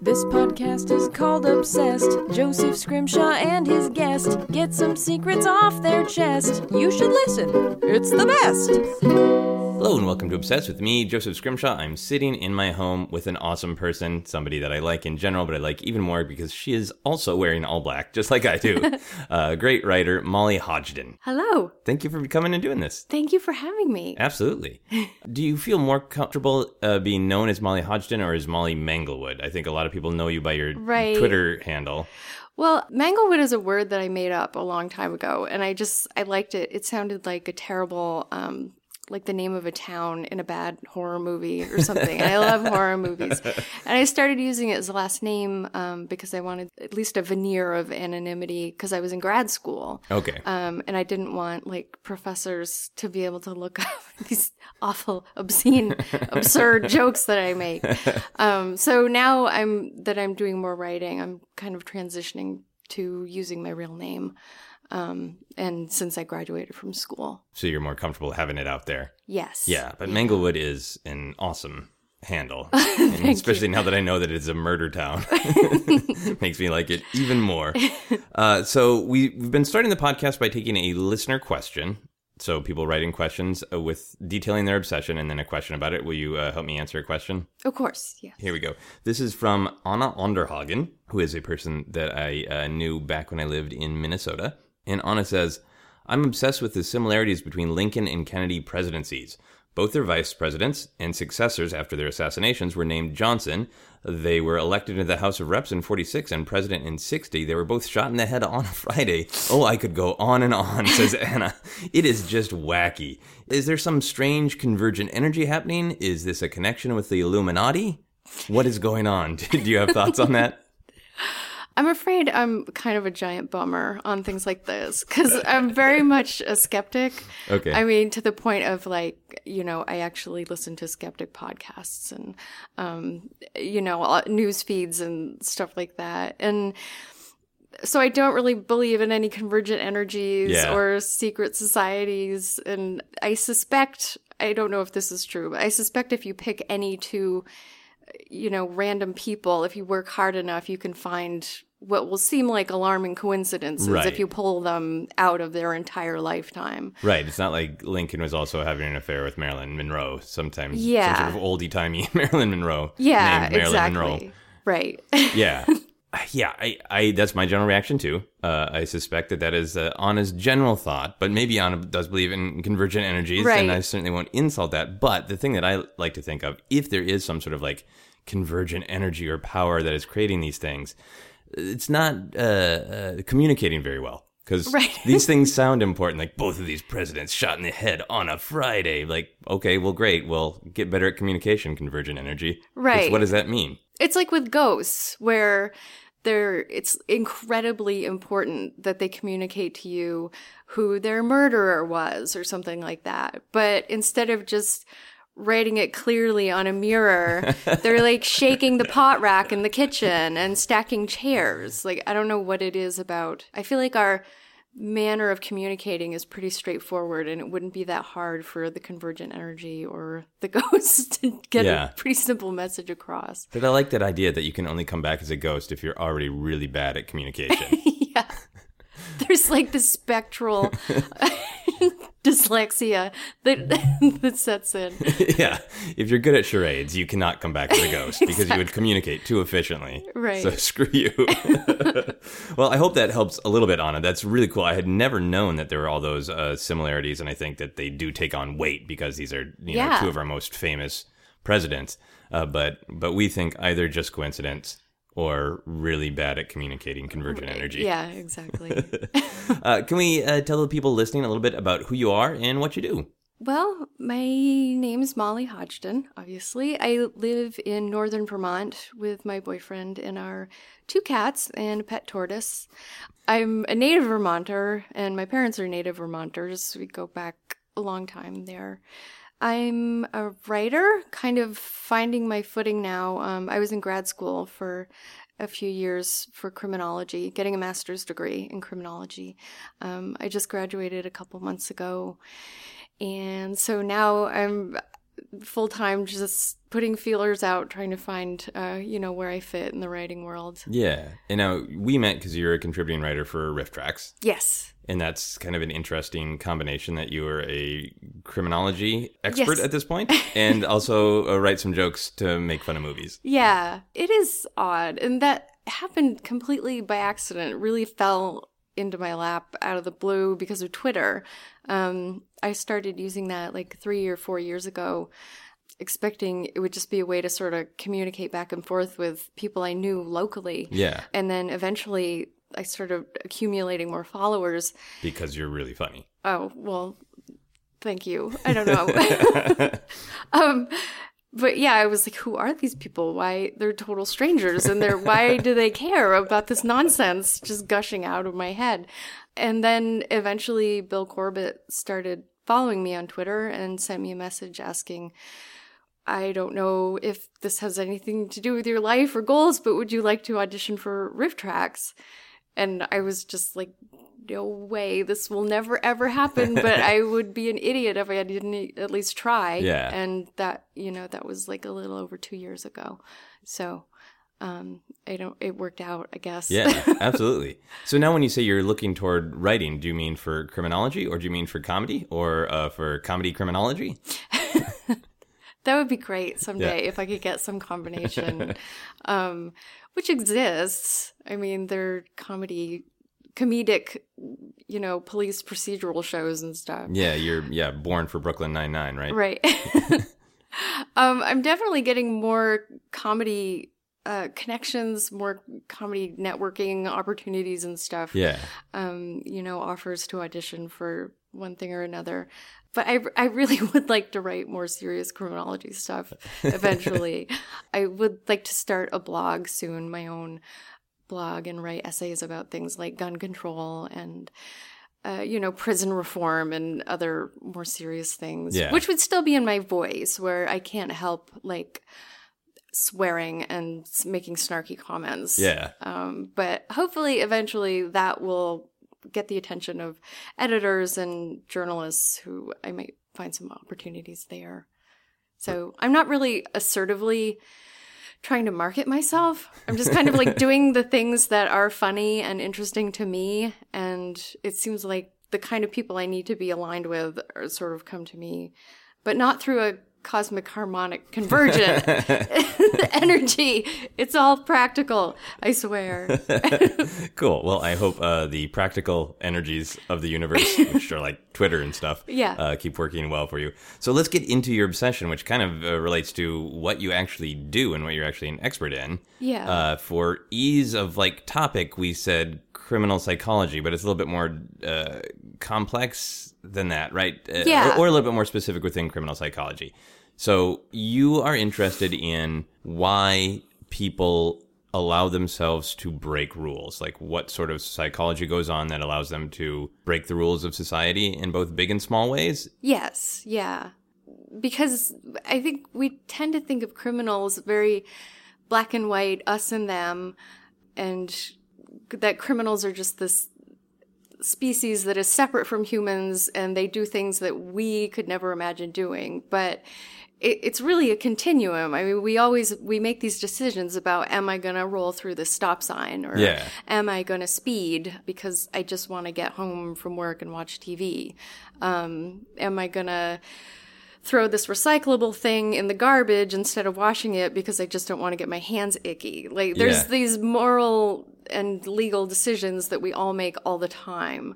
This podcast is called Obsessed. Joseph Scrimshaw and his guest get some secrets off their chest. You should listen, it's the best. Hello and welcome to Obsessed with me, Joseph Scrimshaw. I'm sitting in my home with an awesome person, somebody that I like in general, but I like even more because she is also wearing all black, just like I do. uh, great writer, Molly Hodgdon. Hello. Thank you for coming and doing this. Thank you for having me. Absolutely. do you feel more comfortable uh, being known as Molly Hodgdon or as Molly Manglewood? I think a lot of people know you by your Right. Twitter handle. Well, Manglewood is a word that I made up a long time ago, and I just I liked it. It sounded like a terrible um like the name of a town in a bad horror movie or something. I love horror movies. And I started using it as a last name um, because I wanted at least a veneer of anonymity because I was in grad school. Okay. Um, and I didn't want like professors to be able to look up these awful, obscene, absurd jokes that I make. Um, so now I'm that I'm doing more writing. I'm kind of transitioning to using my real name. Um, and since I graduated from school, so you're more comfortable having it out there. yes, Yeah, but Manglewood is an awesome handle, and especially now that I know that it's a murder town, makes me like it even more. Uh, so we, we've been starting the podcast by taking a listener question. So people writing questions uh, with detailing their obsession, and then a question about it. Will you uh, help me answer a question? of course, yeah. Here we go. This is from Anna Onderhagen, who is a person that I uh, knew back when I lived in Minnesota. And Anna says, I'm obsessed with the similarities between Lincoln and Kennedy presidencies. Both their vice presidents and successors after their assassinations were named Johnson. They were elected into the House of Reps in 46 and president in 60. They were both shot in the head on a Friday. Oh, I could go on and on, says Anna. It is just wacky. Is there some strange convergent energy happening? Is this a connection with the Illuminati? What is going on? Do you have thoughts on that? I'm afraid I'm kind of a giant bummer on things like this because I'm very much a skeptic. Okay. I mean, to the point of like, you know, I actually listen to skeptic podcasts and, um, you know, news feeds and stuff like that. And so I don't really believe in any convergent energies Yeah. or secret societies. And I suspect, I don't know if this is true, but I suspect if you pick any two you know, random people, if you work hard enough, you can find what will seem like alarming coincidences Right. if you pull them out of their entire lifetime. Right. It's not like Lincoln was also having an affair with Marilyn Monroe. Sometimes Yeah. some sort of oldie timey Marilyn Monroe. Yeah, Marilyn exactly. Monroe. Right. Yeah. Yeah, I, I, that's my general reaction too. Uh, I suspect that that is uh, Anna's general thought, but maybe Anna does believe in convergent energies, Right. and I certainly won't insult that. But the thing that I like to think of, if there is some sort of like convergent energy or power that is creating these things, it's not uh, uh, communicating very well. Because Right. these things sound important, like both of these presidents shot in the head on a Friday. Like, okay, well, great. Well, get better at communication, convergent energy. Right. What does that mean? it's like with ghosts where they're it's incredibly important that they communicate to you who their murderer was or something like that but instead of just writing it clearly on a mirror they're like shaking the pot rack in the kitchen and stacking chairs like i don't know what it is about i feel like our manner of communicating is pretty straightforward and it wouldn't be that hard for the convergent energy or the ghosts to get Yeah. a pretty simple message across But I like that idea that you can only come back as a ghost if you're already really bad at communication. yeah. There's like the spectral dyslexia that that sets in. yeah. If you're good at charades, you cannot come back as a ghost because you would communicate too efficiently. Right. So screw you. well, I hope that helps a little bit, Anna. That's really cool. I had never known that there were all those uh, similarities, and I think that they do take on weight because these are you know two of our most famous presidents. Uh, but but we think either just coincidence or really bad at communicating convergent energy. Yeah, exactly. Uh, can we uh, tell the people listening a little bit about who you are and what you do? Well, my name's Molly Hodgdon, obviously. I live in northern Vermont with my boyfriend and our two cats and a pet tortoise. I'm a native Vermonter, and my parents are native Vermonters. We go back a long time there. I'm a writer, kind of finding my footing now. Um, I was in grad school for a few years for criminology, getting a master's degree in criminology. Um, I just graduated a couple months ago. And so now I'm full time just putting feelers out, trying to find, uh, you know, where I fit in the writing world. Yeah. And now we met because you're a contributing writer for RiffTrax. Yes. And that's kind of an interesting combination that you are a criminology expert Yes. at this point and also uh, write some jokes to make fun of movies. Yeah, it is odd. And that happened completely by accident. It really fell into my lap out of the blue because of Twitter. Um, I started using that like three or four years ago, expecting it would just be a way to sort of communicate back and forth with people I knew locally. Yeah. And then eventually I started accumulating more followers. Because you're really funny. Oh, well, thank you. I don't know. um, but yeah, I was like, who are these people? Why they're total strangers and they're why do they care about this nonsense just gushing out of my head? And then eventually Bill Corbett started following me on Twitter and sent me a message asking I don't know if this has anything to do with your life or goals, but would you like to audition for RiffTrax? And I was just like, no way, this will never ever happen. But I would be an idiot if I didn't at least try. Yeah. And that, you know, that was like a little over two years ago. So, um, I don't, it worked out, I guess. Yeah, absolutely. So now when you say you're looking toward writing, do you mean for criminology or do you mean for comedy or uh, for comedy criminology? That would be great someday Yeah. if I could get some combination, um, which exists. I mean, they're comedy, comedic, you know, police procedural shows and stuff. Yeah, you're yeah, born for Brooklyn Nine Nine, right? Right. um, I'm definitely getting more comedy uh, connections, more comedy networking opportunities and stuff. Yeah. Um, you know, offers to audition for one thing or another. But I, I really would like to write more serious criminology stuff eventually. I would like to start a blog soon, my own blog, and write essays about things like gun control and uh, you know, prison reform and other more serious things, Yeah. which would still be in my voice, where I can't help like swearing and making snarky comments. Yeah. Um, but hopefully, eventually, that will get the attention of editors and journalists who I might find some opportunities there. So I'm not really assertively trying to market myself. I'm just kind of like doing the things that are funny and interesting to me. And it seems like the kind of people I need to be aligned with are sort of come to me, but not through a cosmic harmonic convergent energy. It's all practical, I swear. Cool. Well, I hope uh, the practical energies of the universe, which are like Twitter and stuff, Yeah. uh, keep working well for you. So let's get into your obsession, which kind of uh, relates to what you actually do and what you're actually an expert in. Yeah. Uh, for ease of like topic, we said criminal psychology, but it's a little bit more uh, complex than that, right? Uh, Yeah. Or, or a little bit more specific within criminal psychology. So you are interested in why people allow themselves to break rules like what sort of psychology goes on that allows them to break the rules of society in both big and small ways Yes, yeah. Because I think we tend to think of criminals very black and white, us and them, and that criminals are just this species that is separate from humans and they do things that we could never imagine doing. But it, it's really a continuum. I mean, we always we make these decisions about am I going to roll through the stop sign or Yeah. am I going to speed because I just want to get home from work and watch TV? Um, am I going to throw this recyclable thing in the garbage instead of washing it because I just don't want to get my hands icky? Like, there's Yeah. these moral and legal decisions that we all make all the time.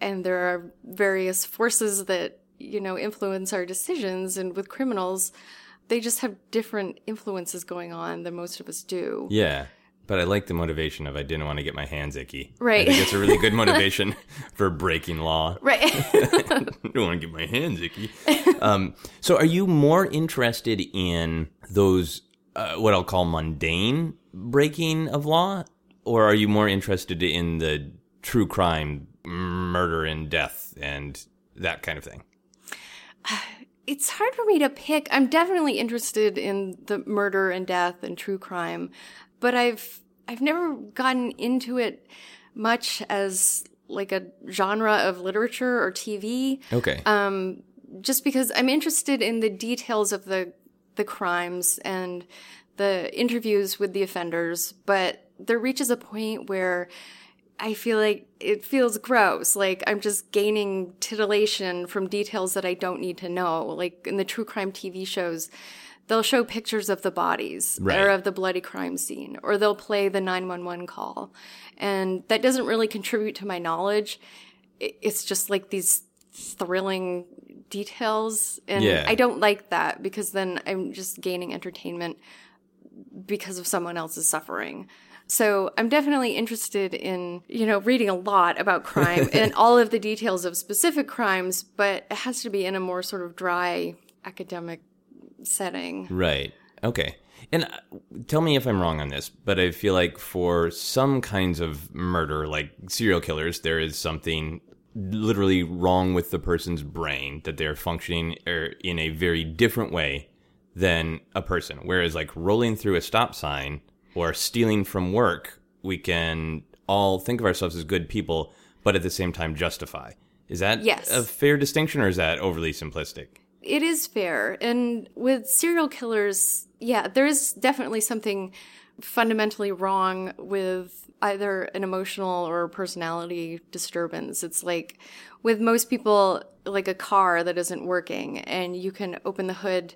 And there are various forces that, you know, influence our decisions. And with criminals, they just have different influences going on than most of us do. yeah but i like the motivation of i didn't want to get my hands icky Right. i think it's a really good motivation for breaking law Right. I don't want to get my hands icky. Um, so, are you more interested in those uh, what I'll call mundane breaking of law, or are you more interested in the true crime, murder and death, and that kind of thing? it's hard for me to pick. I'm definitely interested in the murder and death and true crime, but I've I've never gotten into it much as like a genre of literature or TV Okay. um, just because I'm interested in the details of the the crimes and the interviews with the offenders, but there reaches a point where I feel like it feels gross. Like I'm just gaining titillation from details that I don't need to know. Like in the true crime TV shows, they'll show pictures of the bodies Right. or of the bloody crime scene, or they'll play the 911 call. And that doesn't really contribute to my knowledge. It's just like these thrilling details. And Yeah. I don't like that because then I'm just gaining entertainment because of someone else's suffering. So I'm definitely interested in, you know, reading a lot about crime and all of the details of specific crimes, but it has to be in a more sort of dry academic setting. Right. Okay. And uh, tell me if I'm wrong on this, but I feel like for some kinds of murder, like serial killers, there is something literally wrong with the person's brain that they're functioning er, in a very different way than a person. Whereas, like rolling through a stop sign or stealing from work, we can all think of ourselves as good people, but at the same time justify. Is that Yes. a fair distinction or is that overly simplistic? It is fair. And with serial killers, yeah, there is definitely something fundamentally wrong with either an emotional or personality disturbance. It's like with most people, like a car that isn't working, and you can open the hood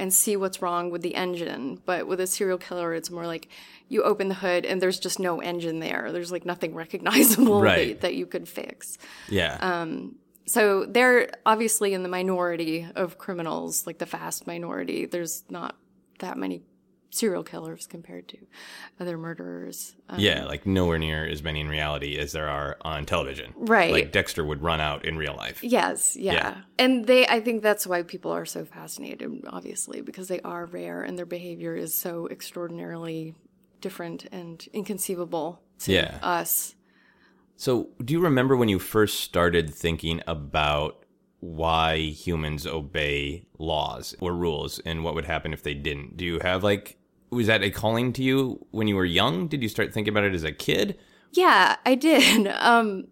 and see what's wrong with the engine. But with a serial killer, it's more like you open the hood and there's just no engine there. There's like nothing recognizable Right. that, that you could fix. Yeah. Um, so they're obviously in the minority of criminals, like the vast minority. There's not that many serial killers compared to other murderers. Um, Yeah, like nowhere near as many in reality as there are on television. Right. Like Dexter would run out in real life. Yes, yeah. Yeah. And they I think that's why people are so fascinated, obviously, because they are rare and their behavior is so extraordinarily different and inconceivable to Yeah. us. So, do you remember when you first started thinking about why humans obey laws or rules and what would happen if they didn't? Do you have like was that a calling to you when you were young? Did you start thinking about it as a kid? Yeah, I did. Um,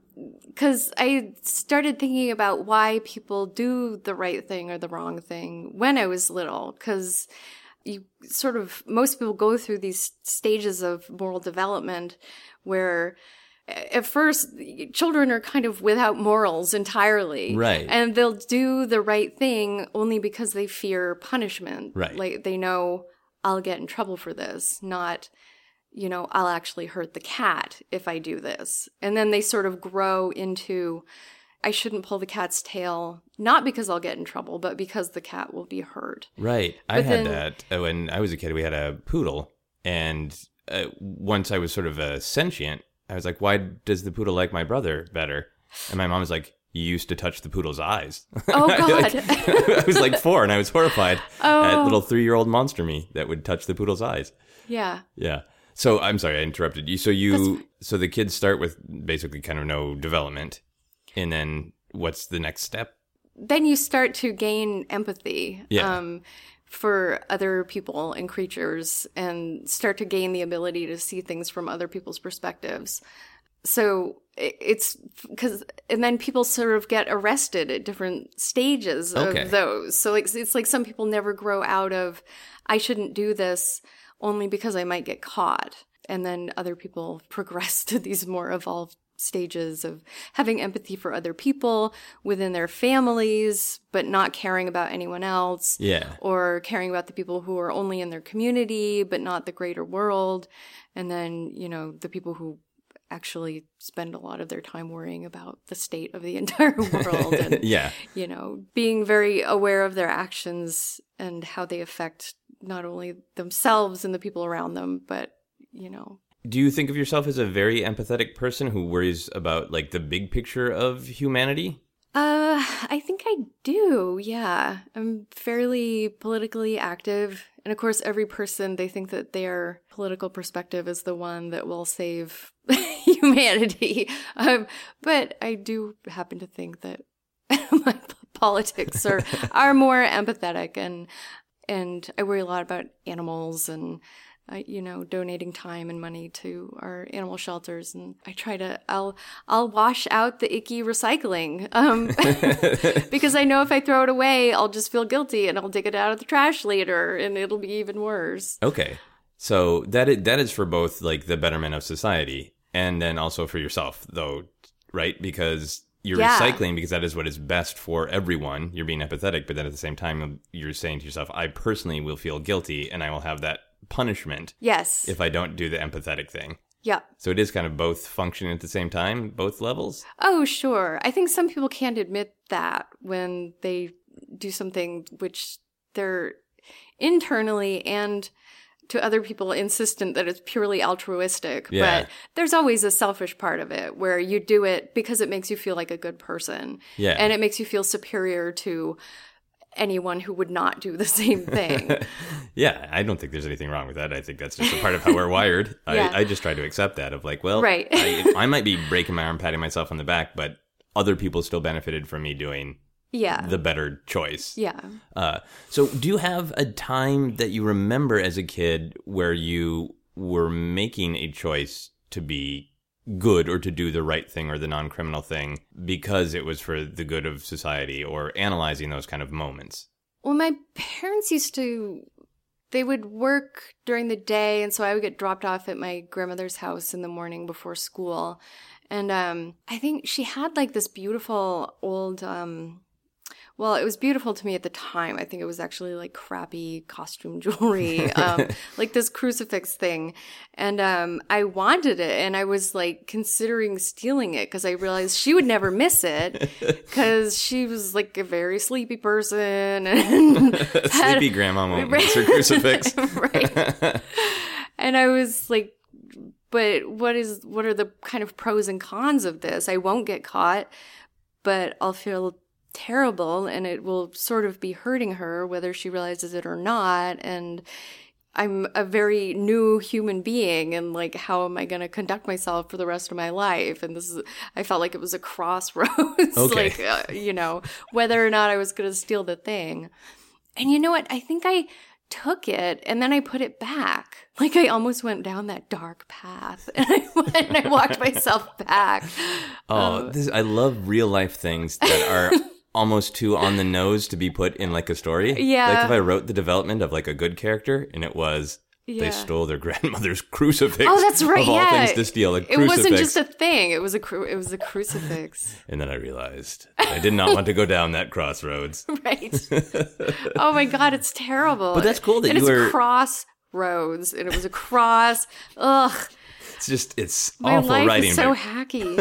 because I started thinking about why people do the right thing or the wrong thing when I was little. Because you sort of, most people go through these stages of moral development where at first children are kind of without morals entirely. Right. And they'll do the right thing only because they fear punishment. Right. Like they know I'll get in trouble for this, not you know, I'll actually hurt the cat if I do this. And then they sort of grow into, I shouldn't pull the cat's tail, not because I'll get in trouble, but because the cat will be hurt. Right. I had then- that uh, when I was a kid. We had a poodle, and uh, once I was sort of a sentient, I was like, "Why does the poodle like my brother better?" And my mom was like, "You used to touch the poodle's eyes." Oh, Like, God. I was like four, and I was horrified Oh. at little three-year-old monster me that would touch the poodle's eyes. yeah. Yeah. So I'm sorry I interrupted you. So you so the kids start with basically kind of no development, and then what's the next step? Then you start to gain empathy. Yeah. Um, for other people and creatures and start to gain the ability to see things from other people's perspectives. So it's because, and then people sort of get arrested at different stages Okay. of those. So like, it's like some people never grow out of, I shouldn't do this only because I might get caught. And then other people progress to these more evolved stages of having empathy for other people within their families, but not caring about anyone else Yeah. or caring about the people who are only in their community but not the greater world and then you know the people who actually spend a lot of their time worrying about the state of the entire world and yeah. you know being very aware of their actions and how they affect not only themselves and the people around them but you know Do you think of yourself as a very empathetic person who worries about like the big picture of humanity? Uh, I think I do. Yeah. I'm fairly politically active. And of course, every person, they think that their political perspective is the one that will save humanity. Um, but I do happen to think that my politics are, are more empathetic and, and I worry a lot about animals and, uh, you know, donating time and money to our animal shelters, and I try to I'll I'll wash out the icky recycling um, because I know if I throw it away, I'll just feel guilty and I'll dig it out of the trash later, and it'll be even worse. Okay. So that is, that is for both like the betterment of society and then also for yourself though, right? Because you're Yeah. recycling because that is what is best for everyone. You're being empathetic, but then at the same time you're saying to yourself, I personally will feel guilty and I will have that punishment Yes. if I don't do the empathetic thing. yeah. So it is kind of both functioning at the same time, both levels. Oh, sure. I think some people can't admit that when they do something which they're internally and to other people insistent that it's purely altruistic. Yeah. But there's always a selfish part of it where you do it because it makes you feel like a good person. Yeah. And it makes you feel superior to anyone who would not do the same thing. Yeah, I don't think there's anything wrong with that. I think that's just a part of how we're wired. Yeah. I, I just try to accept that of like, well, Right. I, I might be breaking my arm, patting myself on the back, but other people still benefited from me doing yeah. the better choice. yeah. Uh, so, do you have a time that you remember as a kid where you were making a choice to be good or to do the right thing or the non criminal thing because it was for the good of society or analyzing those kind of moments? Well, my parents used to, they would work during the day, and so I would get dropped off at my grandmother's house in the morning before school. And um, I think she had like this beautiful old, um, well, it was beautiful to me at the time. I think it was actually like crappy costume jewelry, um, like this crucifix thing. And um, I wanted it, and I was like considering stealing it because I realized she would never miss it because she was like a very sleepy person and Sleepy grandma won't miss her crucifix. right. and I was like, but what is what are the kind of pros and cons of this? I won't get caught, but I'll feel terrible and it will sort of be hurting her whether she realizes it or not and I'm a very new human being and like how am I going to conduct myself for the rest of my life and this is I felt like it was a crossroads Okay. like uh, you know whether or not I was going to steal the thing and you know what? I think I took it and then I put it back. Like I almost went down that dark path and I, went, and I walked myself back. Oh, this, I love real life things that are almost too on the nose to be put in like a story. Yeah. Like if I wrote the development of like a good character and it was Yeah. they stole their grandmother's crucifix. Oh, that's right. Of all yeah. things to steal a it wasn't just a thing. It was a cru- it was a crucifix. and then I realized I did not want to go down that crossroads. right. oh my god, it's terrible. But that's cool that and you it's were- crossroads and it was a cross. Ugh. It's just it's My awful life writing. is so hacky.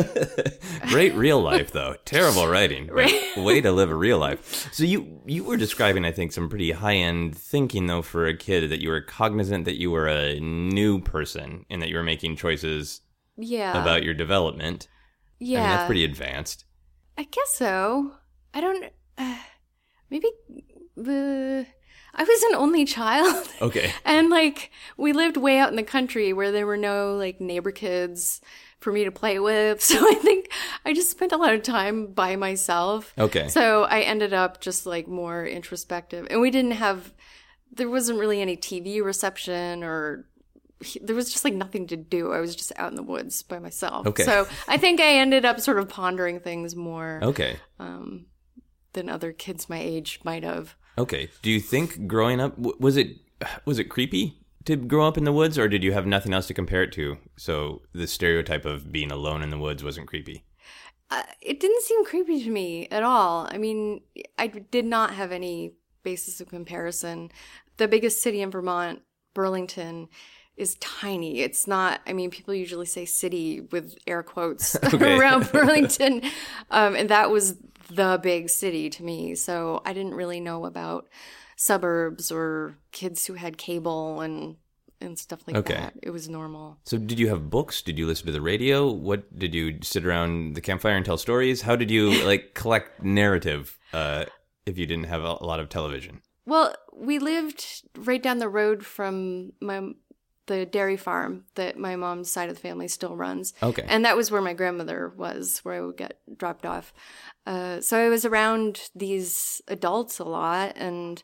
Great real life though. Terrible writing. but Way to live a real life. So you you were describing I think some pretty high end thinking though for a kid that you were cognizant that you were a new person and that you were making choices Yeah. about your development. yeah. I mean that's pretty advanced. I guess so. I don't. Uh, maybe the. I was an only child. Okay. And like, we lived way out in the country where there were no like neighbor kids for me to play with. So I think I just spent a lot of time by myself. Okay. So I ended up just like more introspective. And we didn't have, there wasn't really any TV reception or there was just like nothing to do. I was just out in the woods by myself. Okay. So I think I ended up sort of pondering things more Okay. um, than other kids my age might have. Okay. Do you think growing up was it was it creepy to grow up in the woods or did you have nothing else to compare it to? So the stereotype of being alone in the woods wasn't creepy. Uh, it didn't seem creepy to me at all. I mean, I did not have any basis of comparison. The biggest city in Vermont, Burlington, is tiny. It's not, I mean, people usually say city with air quotes Okay. around Burlington. Um, and that was the big city to me. So I didn't really know about suburbs or kids who had cable and and stuff like Okay. that. It was normal. So did you have books? Did you listen to the radio? What did you sit around the campfire and tell stories? How did you like collect narrative uh, if you didn't have a, a lot of television? Well, we lived right down the road from my the dairy farm that my mom's side of the family still runs. Okay. And that was where my grandmother was, where I would get dropped off. Uh, so I was around these adults a lot, and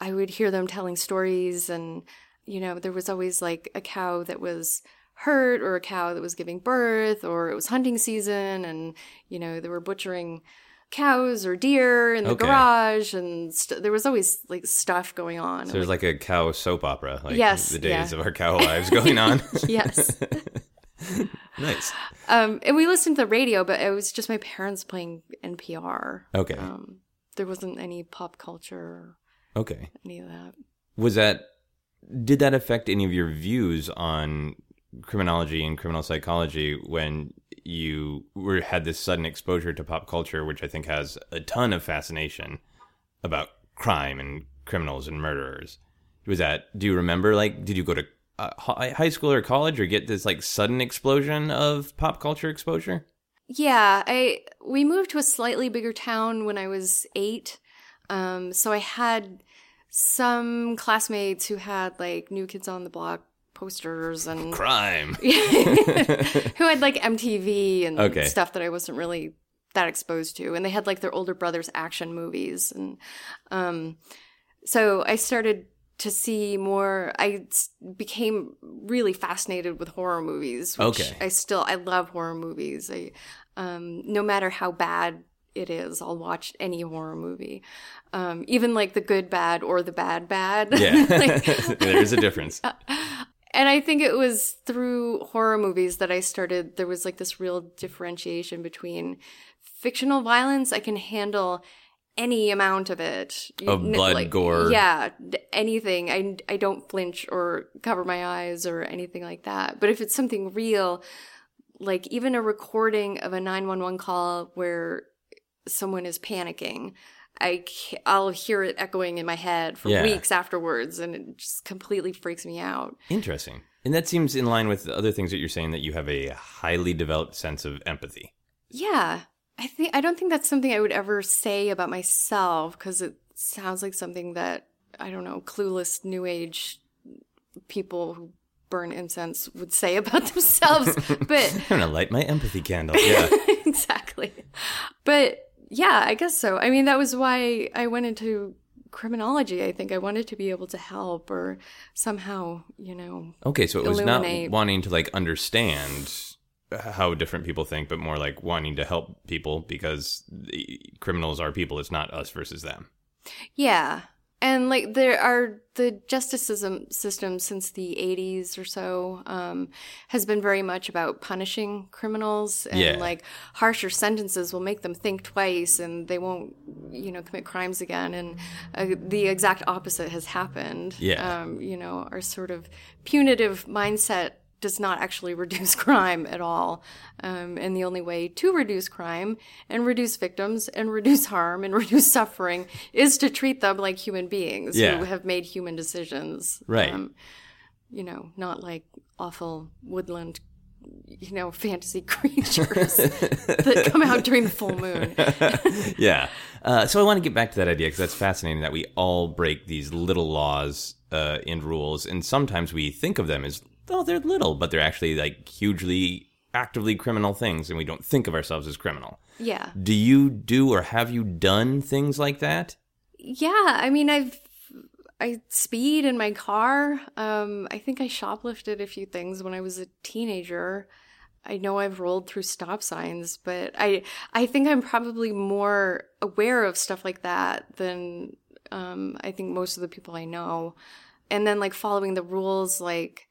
I would hear them telling stories, and you know, there was always like a cow that was hurt or a cow that was giving birth or it was hunting season and, you know, they were butchering cows or deer in the Okay. garage and st- there was always like stuff going on. So there's like a cow soap opera, like Yes, the days yeah. of our cow lives going on. yes. nice. Um, and we listened to the radio, but it was just my parents playing NPR. Okay. Um, there wasn't any pop culture Okay. any of that. Was that did that affect any of your views on criminology and criminal psychology when you were had this sudden exposure to pop culture, which I think has a ton of fascination about crime and criminals and murderers? Was that? Do you remember? Like, did you go to uh, high school or college, or get this like sudden explosion of pop culture exposure? Yeah, I we moved to a slightly bigger town when I was eight. Um, so I had some classmates who had like New Kids on the Block posters and Crime. who had like MTV and Okay. stuff that I wasn't really that exposed to. And they had like their older brother's action movies. And um, so I started to see more. i became really fascinated with horror movies. Which Okay. I still, I love horror movies. I, um, no matter how bad it is, I'll watch any horror movie. Um, even like the good bad or the bad bad. Yeah, Like, there is a difference. And I think it was through horror movies that I started. There was like this real differentiation between fictional violence. I can handle any amount of it. Of kn- blood, like, gore. Yeah, anything. I, I don't flinch or cover my eyes or anything like that. But if it's something real, like even a recording of a 911 call where someone is panicking, I I'll hear it echoing in my head for Yeah. weeks afterwards, and it just completely freaks me out. Interesting. And that seems in line with the other things that you're saying that you have a highly developed sense of empathy. Yeah, I think I don't think that's something I would ever say about myself because it sounds like something that I don't know, clueless new age people who burn incense would say about themselves. but I'm gonna light my empathy candle. Yeah. exactly. But yeah, I guess so. I mean, that was why I went into criminology. I think I wanted to be able to help or somehow, you know, Okay, so it was Illuminate. not wanting to like understand how different people think, but more like wanting to help people because the criminals are people. It's not us versus them. Yeah. And like there are the justice system, since the 80s or so um, has been very much about punishing criminals and Yeah. like harsher sentences will make them think twice and they won't you know commit crimes again and uh, the exact opposite has happened Yeah. um, you know our sort of punitive mindset does not actually reduce crime at all. Um, and the only way to reduce crime and reduce victims and reduce harm and reduce suffering is to treat them like human beings Yeah. who have made human decisions. Right. Um, you know, not like awful woodland, you know, fantasy creatures that come out during the full moon. yeah. Uh, so I want to get back to that idea because that's fascinating that we all break these little laws uh, and rules, and sometimes we think of them as oh they're little, but they're actually like hugely actively criminal things, and we don't think of ourselves as criminal. Yeah. Do you do or have you done things like that? Yeah, I mean, I've I speed in my car. Um, I think I shoplifted a few things when I was a teenager. I know I've rolled through stop signs, but I I think I'm probably more aware of stuff like that than um, I think most of the people I know. And then like following the rules, like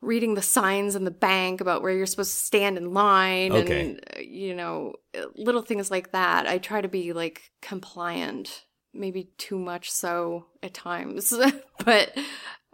reading the signs in the bank about where you're supposed to stand in line Okay. and uh, you know little things like that i try to be like compliant maybe too much so at times but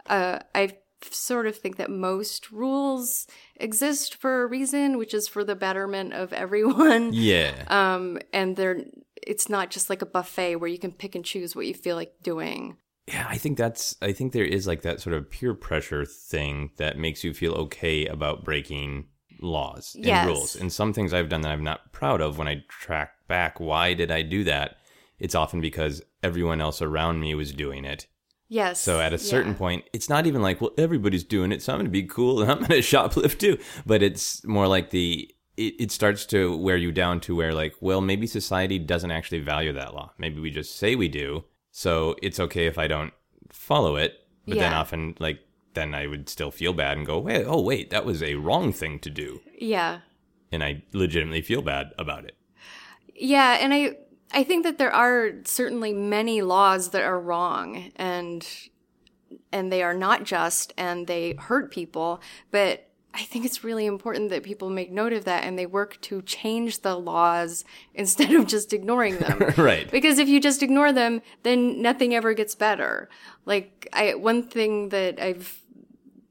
uh, i sort of think that most rules exist for a reason which is for the betterment of everyone Yeah. um and they're it's not just like a buffet where you can pick and choose what you feel like doing Yeah, I think that's I think there is like that sort of peer pressure thing that makes you feel okay about breaking laws and Yes. rules. And some things I've done that I'm not proud of when I track back why did I do that? It's often because everyone else around me was doing it. yes So at a certain yeah. point, it's not even like, well, everybody's doing it, so I'm going to be cool and I'm going to shoplift too. But it's more like the it, it starts to wear you down to where like, well, maybe society doesn't actually value that law. Maybe we just say we do, so it's okay if I don't follow it. But then often, like, then I would still feel bad and go, wait, oh, wait, that was a wrong thing to do. Yeah. And I legitimately feel bad about it. Yeah, and I I think that there are certainly many laws that are wrong and and they are not just and they hurt people, but I think it's really important that people make note of that and they work to change the laws instead of just ignoring them. Right. Because if you just ignore them, then nothing ever gets better. Like I one thing that I've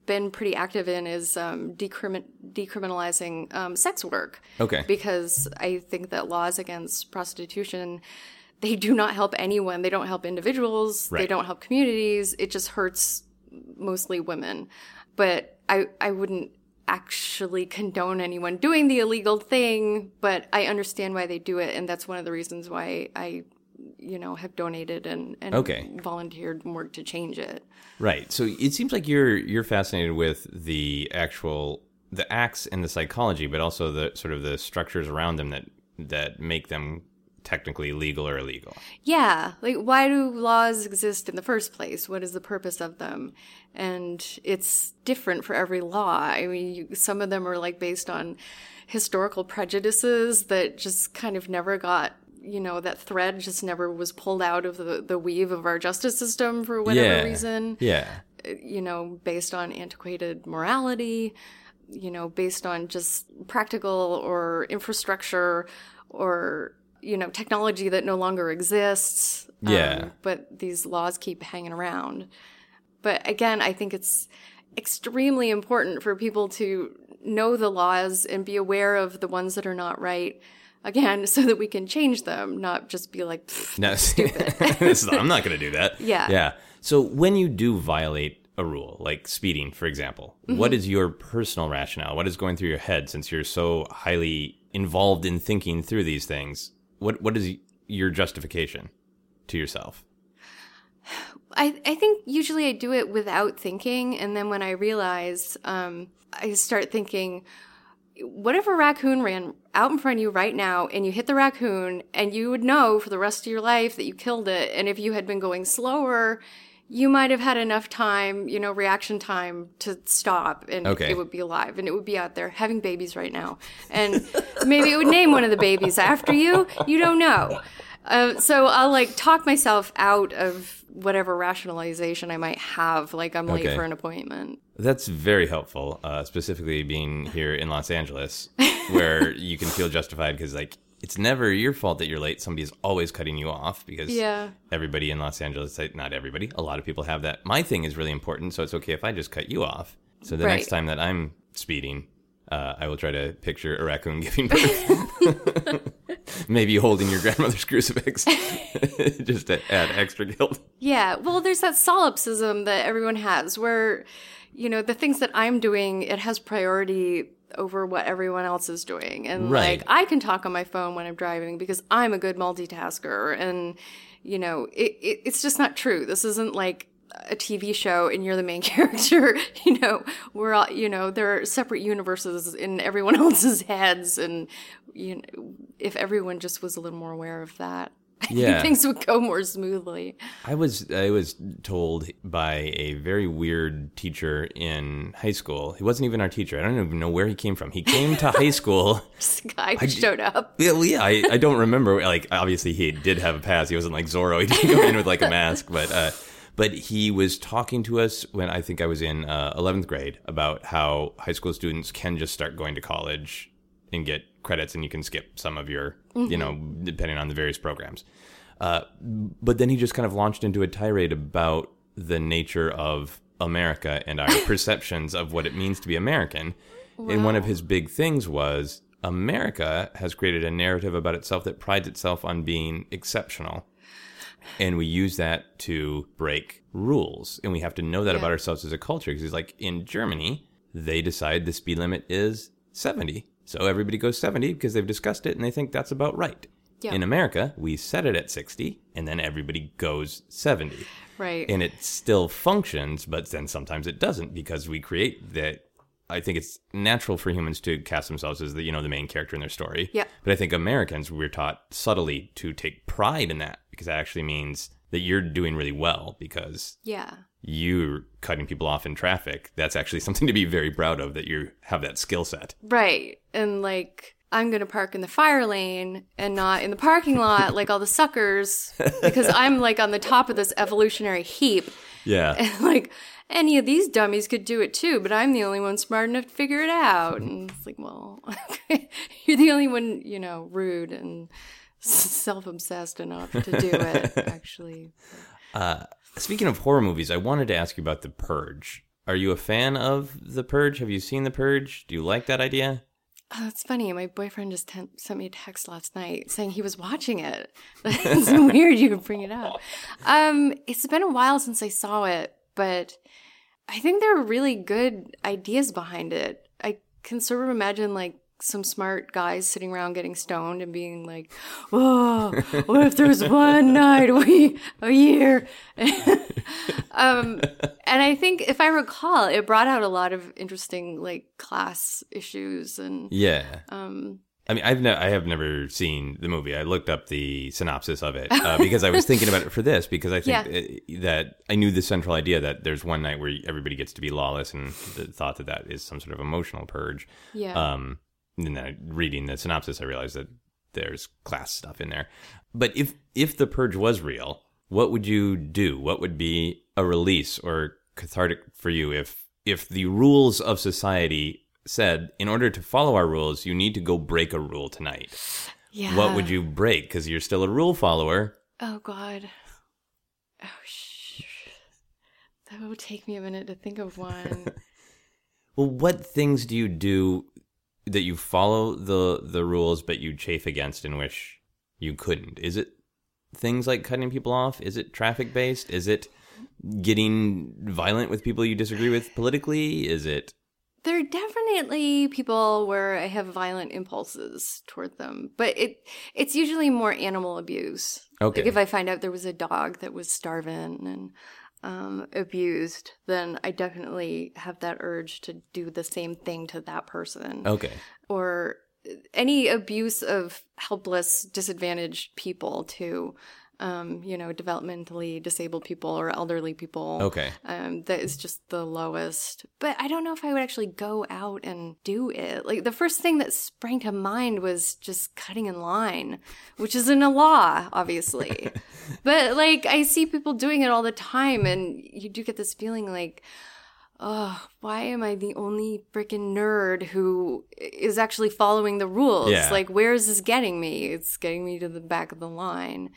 been pretty active in is um, decrimin- decriminalizing um, sex work. Okay. Because I think that laws against prostitution, they do not help anyone. They don't help individuals. Right. They don't help communities. It just hurts mostly women. But I, I wouldn't actually condone anyone doing the illegal thing, but I understand why they do it. And that's one of the reasons why I, you know, have donated and, and Okay. volunteered and worked to change it. Right. So it seems like you're you're fascinated with the actual the acts and the psychology, but also the sort of the structures around them that that make them technically legal or illegal. Yeah, like why do laws exist in the first place? What is the purpose of them? And it's different for every law. I mean, you, some of them are like based on historical prejudices that just kind of never got, you know, that thread just never was pulled out of the, the weave of our justice system for whatever yeah. reason. Yeah. You know, based on antiquated morality, you know, based on just practical or infrastructure or, you know, technology that no longer exists. Yeah. Um, but these laws keep hanging around. But again, I think it's extremely important for people to know the laws and be aware of the ones that are not right. Again, so that we can change them, not just be like, "Pfft, No, this is, I'm not going to do that. Yeah. Yeah. So when you do violate a rule, like speeding, for example, Mm-hmm. what is your personal rationale? What is going through your head since you're so highly involved in thinking through these things? What What is your justification to yourself? I, I think usually I do it without thinking. And then when I realize, um, I start thinking, what if a raccoon ran out in front of you right now and you hit the raccoon and you would know for the rest of your life that you killed it? And if you had been going slower, you might have had enough time, you know, reaction time to stop and Okay. it would be alive and it would be out there having babies right now. And maybe it would name one of the babies after you. You don't know. Uh, so I'll like talk myself out of whatever rationalization I might have, like I'm late Okay. for an appointment. That's very helpful, uh, specifically being here in Los Angeles, where you can feel justified because, like, it's never your fault that you're late. Somebody's always cutting you off because Yeah. everybody in Los Angeles, like, not everybody, a lot of people have that. My thing is really important, so it's okay if I just cut you off. So the next time that I'm speeding, uh, I will try to picture a raccoon giving birth. Maybe holding your grandmother's crucifix just to add extra guilt. Yeah, well, there's that solipsism that everyone has where, you know, the things that I'm doing, it has priority over what everyone else is doing. And Right. like, I can talk on my phone when I'm driving because I'm a good multitasker. And, you know, it, it, it's just not true. This isn't like a TV show and you're the main character. you know, we're all, you know, there are separate universes in everyone else's heads. And, you know, if everyone just was a little more aware of that. Yeah. things would go more smoothly. I was I was told by a very weird teacher in high school. He wasn't even our teacher. I don't even know where he came from. He came to high school. This guy who showed up. Yeah, well, yeah, I, I don't remember. Like, obviously, he did have a pass. He wasn't like Zorro. He didn't go in with like a mask, but uh, but he was talking to us when I think I was in uh, eleventh grade about how high school students can just start going to college and get credits, and you can skip some of your, you know, depending on the various programs. Uh, but then he just kind of launched into a tirade about the nature of America and our perceptions of what it means to be American. And one of his big things was America has created a narrative about itself that prides itself on being exceptional. And we use that to break rules. And we have to know that Yeah. about ourselves as a culture. Because he's like, in Germany, they decide the speed limit is 70. So everybody goes 70 because they've discussed it and they think that's about right. Yeah. In America, we set it at 60 and then everybody goes 70 Right. and it still functions, but then sometimes it doesn't because we create that. I think it's natural for humans to cast themselves as the you know the main character in their story. Yeah. But I think Americans we're taught subtly to take pride in that because that actually means that you're doing really well because Yeah. you're cutting people off in traffic. That's actually something to be very proud of that you have that skill set. Right. And like, I'm going to park in the fire lane and not in the parking lot like all the suckers because I'm like on the top of this evolutionary heap. Yeah. And like, any of these dummies could do it too, but I'm the only one smart enough to figure it out. And it's like, well, you're the only one, you know, rude and self obsessed enough to do it, actually. Speaking of horror movies, I wanted to ask you about The Purge. Are you a fan of The Purge? Have you seen The Purge? Do you like that idea? Oh, it's funny. My boyfriend just ten- sent me a text last night saying he was watching it. it's weird you bring it up. Um, it's been a while since I saw it, but I think there are really good ideas behind it. I can sort of imagine like some smart guys sitting around getting stoned and being like, "Oh, what if there was one night a year?" um, and I think, if I recall, it brought out a lot of interesting like class issues and Yeah. um, I mean, I've ne- I have never seen the movie. I looked up the synopsis of it uh, because I was thinking about it for this because I think uh, that I knew the central idea that there's one night where everybody gets to be lawless and the thought that that is some sort of emotional purge. yeah. Um, and then reading the synopsis, I realized that there's class stuff in there. But if if the purge was real, what would you do? What would be a release or cathartic for you if if the rules of society said in order to follow our rules, you need to go break a rule tonight? yeah. What would you break? Because you're still a rule follower. Oh God. Oh sh. That would take me a minute to think of one. Well, what things do you do that you follow the the rules but you chafe against and wish you couldn't? Is it things like cutting people off? Is it traffic based? Is it getting violent with people you disagree with politically? Is it there are definitely people where I have violent impulses toward them, but it it's usually more animal abuse. Okay. Like if I find out there was a dog that was starving and um, abused, then I definitely have that urge to do the same thing to that person. okay? or any abuse of helpless, disadvantaged people to, um, you know, developmentally disabled people or elderly people. Okay. Um, that is just the lowest. But I don't know if I would actually go out and do it. Like the first thing that sprang to mind was just cutting in line, which isn't a law, obviously. but like I see people doing it all the time, and you do get this feeling like, oh, why am I the only freaking nerd who is actually following the rules? Yeah. Like, where is this getting me? It's getting me to the back of the line.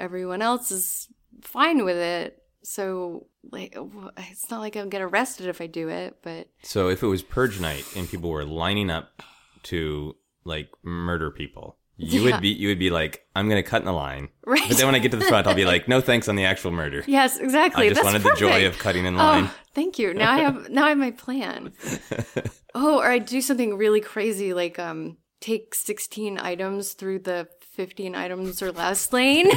Everyone else is fine with it. So, like, it's not like I'll get arrested if I do it, but So if it was purge night and people were lining up to like murder people, you Yeah. would be you would be like, I'm gonna cut in the line. Right. But then when I get to the front, I'll be like, no thanks on the actual murder. yes, exactly. I just That's wanted the joy of cutting in line. Oh, thank you. Now I have now I have my plan. oh, or I do something really crazy like um take 16 items through the 15 items or less lane.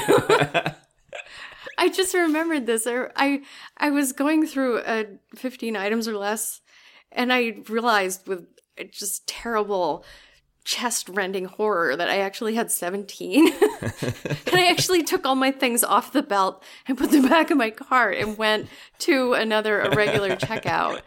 I just remembered this. I, I I was going through a 15 items or less and I realized with just terrible chest rending horror that I actually had 17. and I actually took all my things off the belt and put them back in my cart and went to another irregular checkout.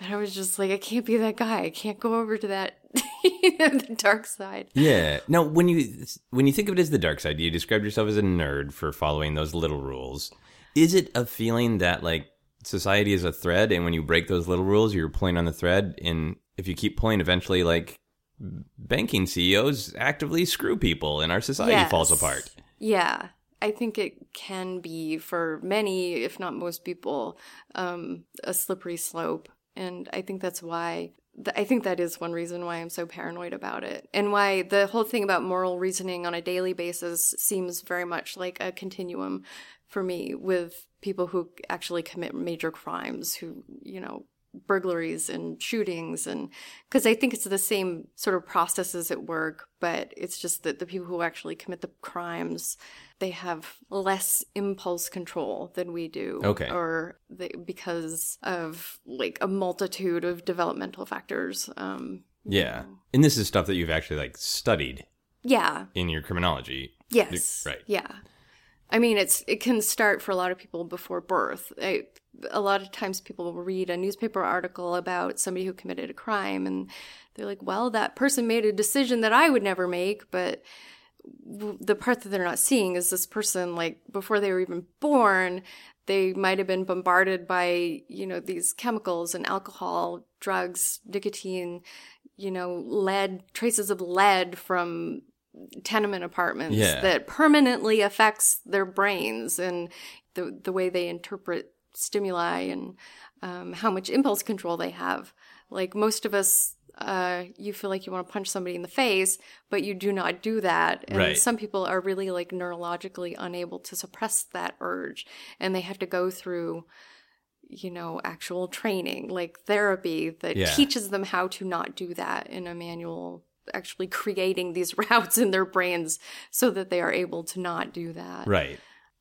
And I was just like, I can't be that guy. I can't go over to that the dark side. Yeah. Now, when you when you think of it as the dark side, you described yourself as a nerd for following those little rules. Is it a feeling that like society is a thread, and when you break those little rules, you're pulling on the thread, and if you keep pulling, eventually, like banking CEOs actively screw people, and our society falls apart. Yeah. I think it can be for many, if not most people, um, a slippery slope. And I think that's why, I think that is one reason why I'm so paranoid about it. And why the whole thing about moral reasoning on a daily basis seems very much like a continuum for me with people who actually commit major crimes, who, you know, burglaries and shootings and because i think it's the same sort of processes at work but it's just that the people who actually commit the crimes they have less impulse control than we do Okay. or they, because of like a multitude of developmental factors um Yeah, and this is stuff that you've actually like studied yeah in your criminology. yes Right. yeah I mean, it's it can start for a lot of people before birth. I, a lot of times people will read a newspaper article about somebody who committed a crime and they're like, well, that person made a decision that I would never make, but the part that they're not seeing is this person like before they were even born they might have been bombarded by you know these chemicals and alcohol drugs nicotine you know lead traces of lead from tenement apartments Yeah. that permanently affects their brains and the the way they interpret stimuli and um, how much impulse control they have. Like most of us, uh, you feel like you want to punch somebody in the face, but you do not do that. And Right. some people are really like neurologically unable to suppress that urge, and they have to go through you know, actual training, like therapy that Yeah. teaches them how to not do that in a manual, actually creating these routes in their brains so that they are able to not do that. Right.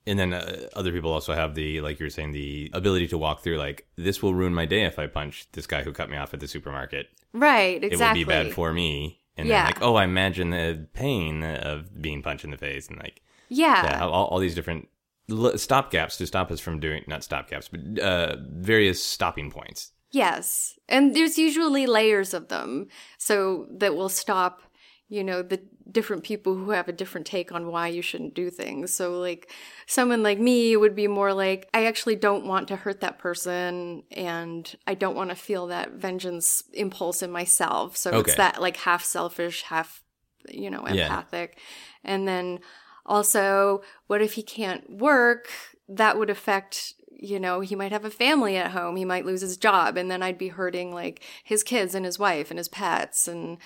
And then uh, other people also have the, like you were saying, the ability to walk through, like, this will ruin my day if I punch this guy who cut me off at the supermarket. Right, exactly. It will be bad for me. And Yeah. then, like, oh, I imagine the pain of being punched in the face. And, like, Yeah. yeah, all, all these different l- stopgaps to stop us from doing, not stopgaps, but uh, various stopping points. Yes. And there's usually layers of them. So that will stop, you know, the different people who have a different take on why you shouldn't do things. So, like, someone like me would be more like, I actually don't want to hurt that person and I don't want to feel that vengeance impulse in myself. So Okay. it's that, like, half selfish, half, you know, empathic. Yeah. empathic. And then also, what if he can't work? That would affect, you know, he might have a family at home. He might lose his job. And then I'd be hurting like his kids and his wife and his pets. And,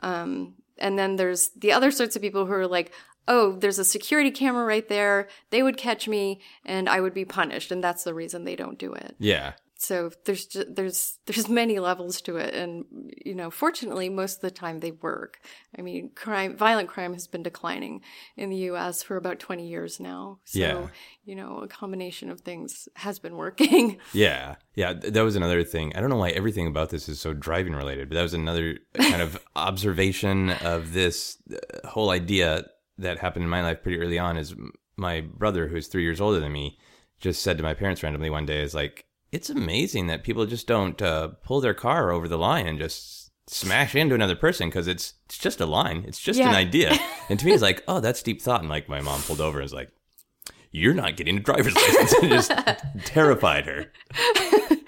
um, and then there's the other sorts of people who are like, oh, there's a security camera right there. They would catch me and I would be punished. And that's the reason they don't do it. Yeah. So there's there's there's many levels to it, and you know, fortunately, most of the time they work. I mean, crime, violent crime has been declining in the U.S. for about 20 years now. So Yeah. you know, a combination of things has been working. Yeah, yeah. That was another thing. I don't know why everything about this is so driving related, but that was another kind of observation of this uh, whole idea that happened in my life pretty early on. Is my brother, who's three years older than me, just said to my parents randomly one day, "Is like it's amazing that people just don't uh, pull their car over the line and just." Smash into another person because it's it's just a line, it's just an idea, and to me it's like, oh, that's deep thought. And like my mom pulled over and was like, "You're not getting a driver's license," and just terrified her.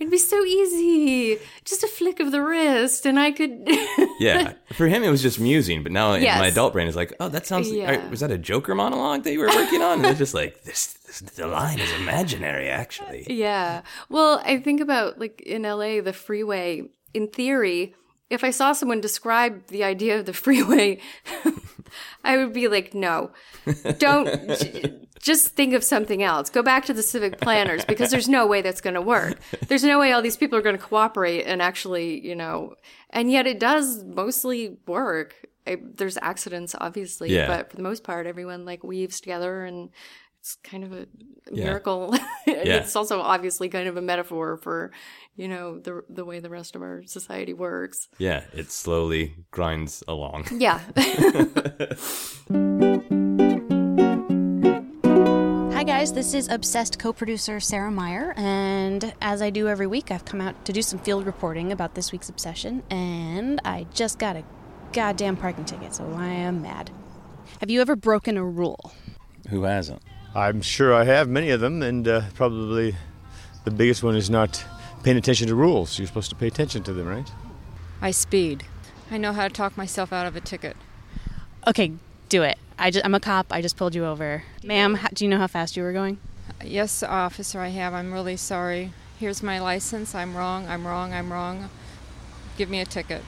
It'd be so easy, just a flick of the wrist, and I could. Yeah, for him it was just musing, but now Yes. my adult brain is like, oh, that sounds. Yeah. alright, was that a Joker monologue that you were working on? And it's just like this, this. The line is imaginary, actually. Yeah. Well, I think about like in LA, the freeway, in theory, if I saw someone describe the idea of the freeway, I would be like, no, don't j- just think of something else. Go back to the civic planners because there's no way that's going to work. There's no way all these people are going to cooperate and actually, you know, and yet it does mostly work. I, there's accidents, obviously, Yeah. but for the most part, everyone like weaves together and it's kind of a miracle. And Yeah. It's also obviously kind of a metaphor for, you know, the the way the rest of our society works. Yeah, it slowly grinds along. Yeah. Hi, guys. This is Obsessed co producer Sarah Meyer. And as I do every week, I've come out to do some field reporting about this week's obsession. And I just got a goddamn parking ticket, so I am mad. Have you ever broken a rule? Who hasn't? I'm sure I have many of them, and uh, probably the biggest one is not paying attention to rules. You're supposed to pay attention to them, right? I speed. I know how to talk myself out of a ticket. Okay, do it. I just, I'm a cop. I just pulled you over. Ma'am, how, do you know how fast you were going? Yes, officer, I have. I'm really sorry. Here's my license. I'm wrong. I'm wrong. I'm wrong. Give me a ticket.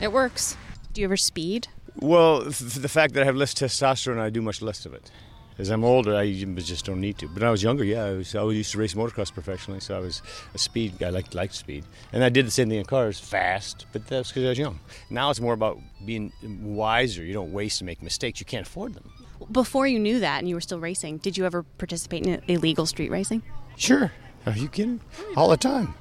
It works. Do you ever speed? Well, f- the fact that I have less testosterone, I do much less of it. As I'm older, I just don't need to. But when I was younger, yeah, I, was, I used to race motocross professionally, so I was a speed guy. I liked, liked speed. And I did the same thing in cars, fast, but that's because I was young. Now it's more about being wiser. You don't waste and make mistakes. You can't afford them. Before you knew that and you were still racing, did you ever participate in illegal street racing? Sure. Are you kidding? All the time.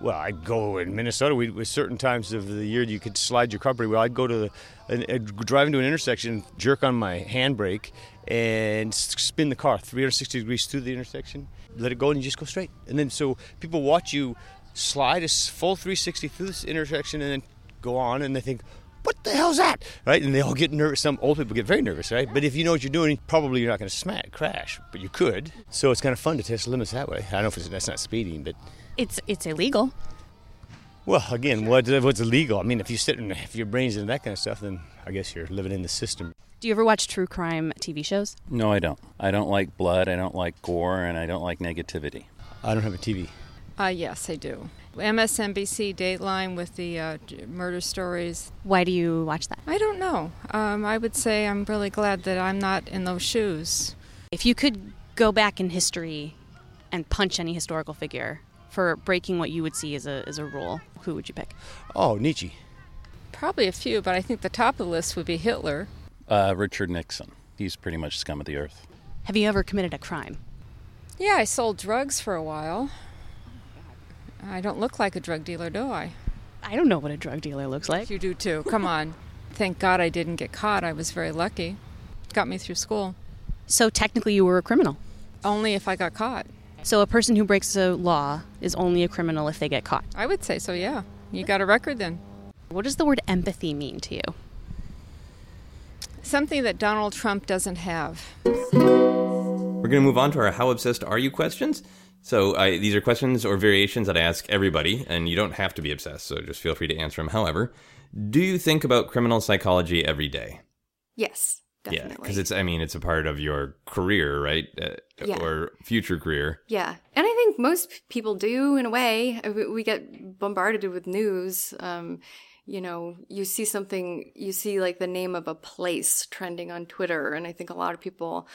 Well, I'd go in Minnesota. We with certain times of the year you could slide your car pretty well. I'd go to the, and drive into an intersection, jerk on my handbrake, and spin the car 360 degrees through the intersection. Let it go, and you just go straight. And then so people watch you slide a full 360 through this intersection, and then go on, and they think. What the hell's that? Right? And they all get nervous. Some old people get very nervous, right? But if you know what you're doing, probably you're not going to smack, crash, but you could. So it's kind of fun to test limits that way. I don't know if it's, that's not speeding, but It's it's illegal. well, again, what, what's illegal? I mean, if you sit and if your brain's into that kind of stuff, then I guess you're living in the system. Do you ever watch true crime TV shows? No, I don't. I don't like blood, I don't like gore, and I don't like negativity. I don't have a TV. Uh, yes, I do. MSNBC Dateline with the uh, murder stories. Why do you watch that? I don't know. Um, I would say I'm really glad that I'm not in those shoes. If you could go back in history and punch any historical figure for breaking what you would see as a as a rule, who would you pick? Oh, Nietzsche. Probably a few, but I think the top of the list would be Hitler. Uh, Richard Nixon. He's pretty much scum of the earth. Have you ever committed a crime? Yeah, I sold drugs for a while. I don't look like a drug dealer, do I? I don't know what a drug dealer looks like. You do too. Come on. Thank God I didn't get caught. I was very lucky. Got me through school. So technically, you were a criminal. Only if I got caught. So a person who breaks a law is only a criminal if they get caught. I would say so, yeah. You got a record then. What does the word empathy mean to you? Something that Donald Trump doesn't have. We're going to move on to our How Obsessed Are You questions. So I, these are questions or variations that I ask everybody, and you don't have to be obsessed, so just feel free to answer them. However, do you think about criminal psychology every day? Yes, definitely. Yeah, because it's, I mean, it's a part of your career, right? Uh, Yeah. Or future career. Yeah, and I think most people do in a way. Uh, We we get bombarded with news. Um, you know, you see something, you see like the name of a place trending on Twitter, and I think a lot of people,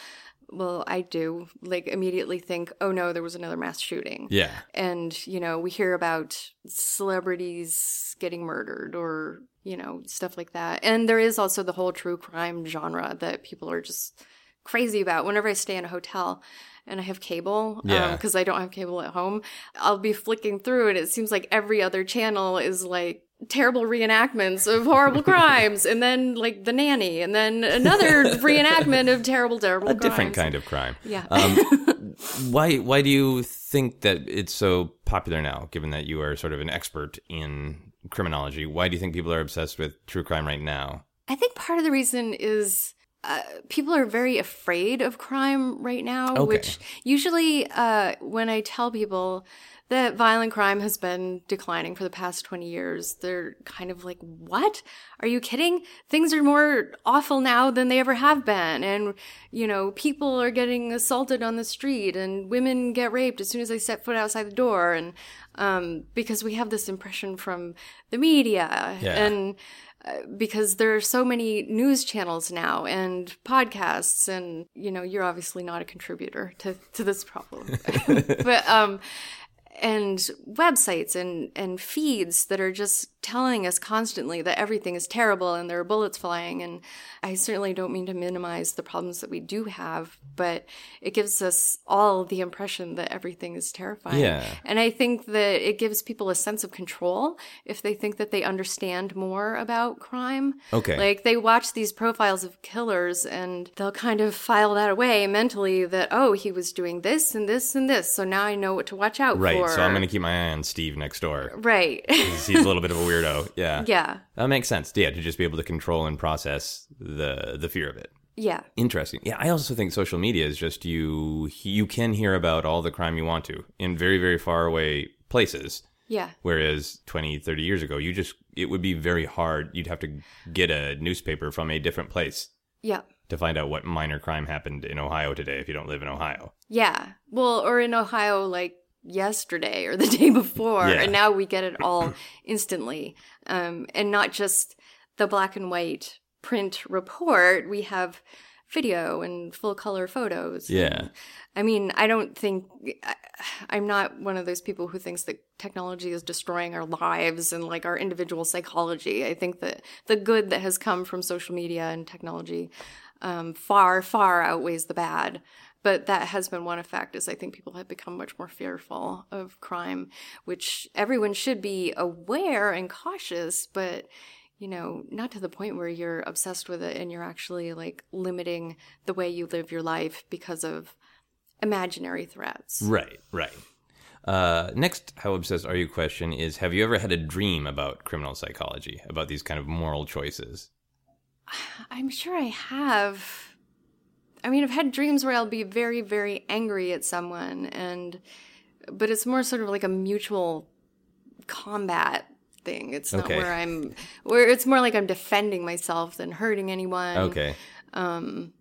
well, I do, like immediately think, oh no, there was another mass shooting. Yeah. And, you know, we hear about celebrities getting murdered or, you know, stuff like that. And there is also the whole true crime genre that people are just crazy about. Whenever I stay in a hotel and I have cable, Yeah. because I don't have cable at home, I'll be flicking through and it seems like every other channel is like, terrible reenactments of horrible crimes and then like the nanny and then another reenactment of terrible terrible A different kind of crime. yeah Um, why why do you think that it's so popular now given that you are sort of an expert in criminology why do you think people are obsessed with true crime right now I think part of the reason is uh, people are very afraid of crime right now, Okay. which usually uh, when I tell people that violent crime has been declining for the past 20 years, they're kind of like, what? Are you kidding? Things are more awful now than they ever have been. And, you know, people are getting assaulted on the street and women get raped as soon as they set foot outside the door. And um, because we have this impression from the media Yeah. and because there are so many news channels now and podcasts and you know you're obviously not a contributor to to this problem but um and websites and and feeds that are just telling us constantly that everything is terrible and there are bullets flying and I certainly don't mean to minimize the problems that we do have but it gives us all the impression that everything is terrifying Yeah. and I think that it gives people a sense of control if they think that they understand more about crime. Okay. Like they watch these profiles of killers and they'll kind of file that away mentally that, oh, he was doing this and this and this. So now I know what to watch out right for. So i'm going to keep my eye on steve next door Right. 'cause he's a little bit of a weirdo yeah yeah. that makes sense yeah to just be able to control and process the the fear of it Yeah. Interesting. Yeah, I also think social media is just you you can hear about all the crime you want to in very very far away places. Yeah. Whereas 20, 30 years ago, you just it would be very hard. You'd have to get a newspaper from a different place Yeah. to find out what minor crime happened in Ohio today if you don't live in Ohio. Yeah. Well, or in Ohio, like yesterday or the day before. Yeah. And now we get it all instantly. Um, and not just the black and white print report, we have video and full color photos. Yeah. And, I mean, I don't think I, I'm not one of those people who thinks that technology is destroying our lives and like our individual psychology. I think that the good that has come from social media and technology um, far, far outweighs the bad. But that has been one effect is i think people have become much more fearful of crime which everyone should be aware and cautious but you know not to the point where you're obsessed with it and you're actually like limiting the way you live your life because of imaginary threats Right, right. Uh, next, how obsessed are you question is Have you ever had a dream about criminal psychology, about these kind of moral choices? I'm sure I have. I mean, I've had dreams where I'll be very, very angry at someone, and but it's more sort of like a mutual combat thing. It's not Okay. where I'm where it's more like I'm defending myself than hurting anyone. Okay. Um,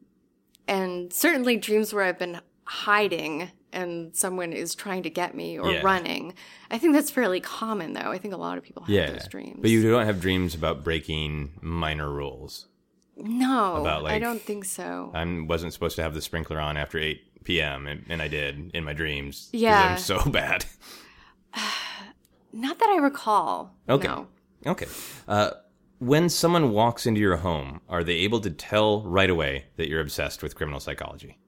and certainly dreams where I've been hiding and someone is trying to get me or Yeah. running. I think that's fairly common though. I think a lot of people have Yeah. those dreams. But you don't have dreams about breaking minor rules. No, about, I don't think so. I wasn't supposed to have the sprinkler on after 8 p.m., and, and I did in my dreams. Yeah. I'm so bad. Not that I recall. Okay. No. Okay. Uh, when someone walks into your home, are they able to tell right away that you're obsessed with criminal psychology?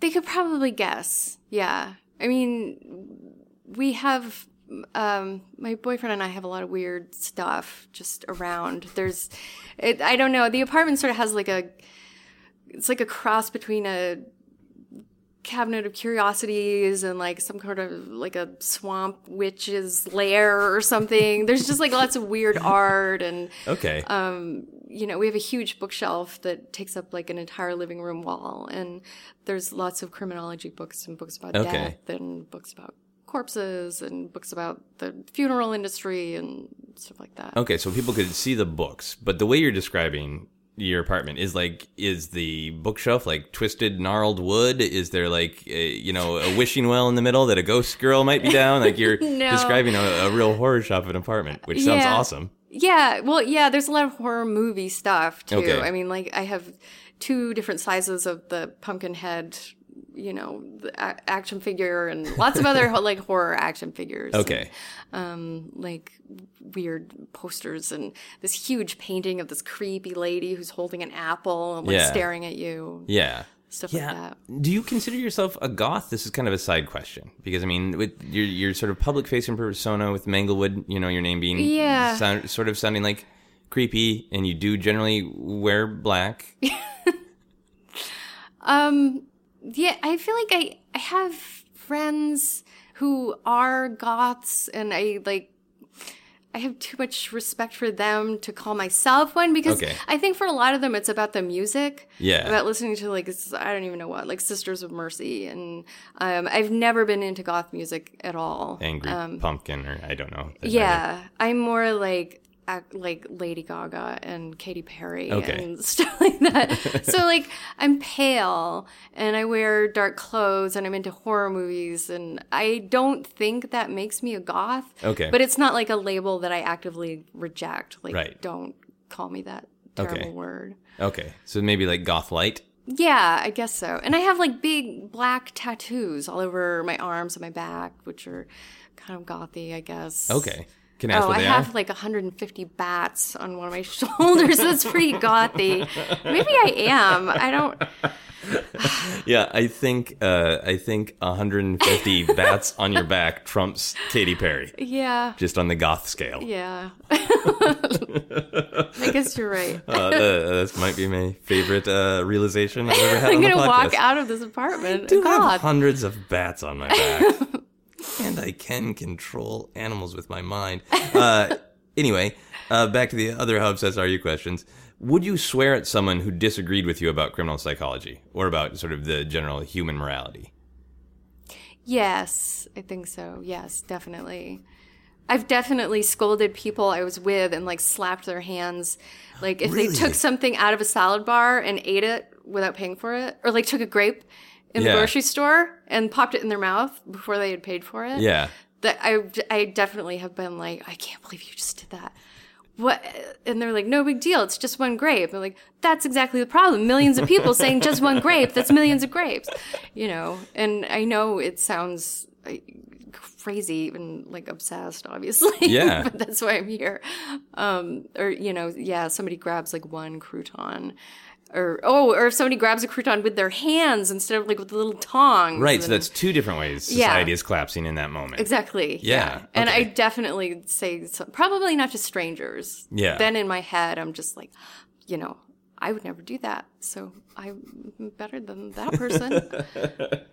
They could probably guess. Yeah. I mean, we have um my boyfriend and I have a lot of weird stuff just around. There's it, I don't know. The apartment sort of has like a it's like a cross between a cabinet of curiosities and like some kind of like a swamp witch's lair or something. There's just like lots of weird art and Okay. um, you know, we have a huge bookshelf that takes up like an entire living room wall, and there's lots of criminology books and books about Okay. death and books about corpses and books about the funeral industry and stuff like that. Okay, so people could see the books, but the way you're describing your apartment is like is the bookshelf like twisted gnarled wood is there like a, you know a wishing well in the middle that a ghost girl might be down like you're No. describing a, a real horror shop of an apartment which sounds Yeah. awesome Yeah, well, yeah, there's a lot of horror movie stuff too. Okay. I mean, like I have two different sizes of the pumpkin head, you know, the action figure, and lots of other like horror action figures. okay um, like weird posters and this huge painting of this creepy lady who's holding an apple and like Yeah. staring at you, yeah stuff yeah like that. do you consider yourself a goth this is kind of a side question because i mean with your your sort of public facing persona with manglewood you know your name being Yeah. sound, sort of sounding like creepy and you do generally wear black Um, yeah, I feel like I I have friends who are goths, and I like. I have too much respect for them to call myself one because Okay. I think for a lot of them it's about the music. Yeah. About listening to like I don't even know what like Sisters of Mercy and um, I've never been into goth music at all. angry pumpkin or i don't know Um, Yeah, I'm more like like Lady Gaga and Katy Perry Okay. and stuff like that. so like I'm pale and I wear dark clothes and I'm into horror movies and I don't think that makes me a goth. Okay. But it's not like a label that I actively reject. Like Right. don't call me that terrible Okay. word. Okay, so maybe like goth light. Yeah, I guess so. And I have like big black tattoos all over my arms and my back, which are kind of gothy, I guess. Okay, can I ask Oh, I have are? like 150 bats on one of my shoulders. That's pretty gothy. Maybe I am. I don't. Yeah, I think uh, I think 150 bats on your back trumps Katy Perry, Yeah. just on the goth scale. Yeah. I guess you're right. Uh, uh, this might be my favorite uh, realization I've ever had I'm on gonna walk out of this apartment. I do have hundreds of bats on my back, and I can control animals with my mind. Uh, anyway, uh, back to the other how obsessed are you questions. Would you swear at someone who disagreed with you about criminal psychology or about sort of the general human morality? Yes, I think so. Yes, definitely. I've definitely scolded people I was with and like slapped their hands. Like if Really? they took something out of a salad bar and ate it without paying for it, or like took a grape in Yeah. the grocery store and popped it in their mouth before they had paid for it. Yeah. That I, I definitely have been like, I can't believe you just did that. What? And they're like, no big deal. It's just one grape. I'm like, that's exactly the problem. Millions of people saying just one grape. That's millions of grapes, you know. And I know it sounds crazy and like obsessed, obviously. Yeah. but that's why I'm here. Um, or you know, yeah, somebody grabs like one crouton. Or oh, or if somebody grabs a crouton with their hands instead of like with the little tongs. Right, so that's two different ways Yeah. society is collapsing in that moment. Exactly. Yeah, And I definitely say some, probably not to strangers. Yeah. Then in my head, I'm just like, you know, I would never do that. So I'm better than that person.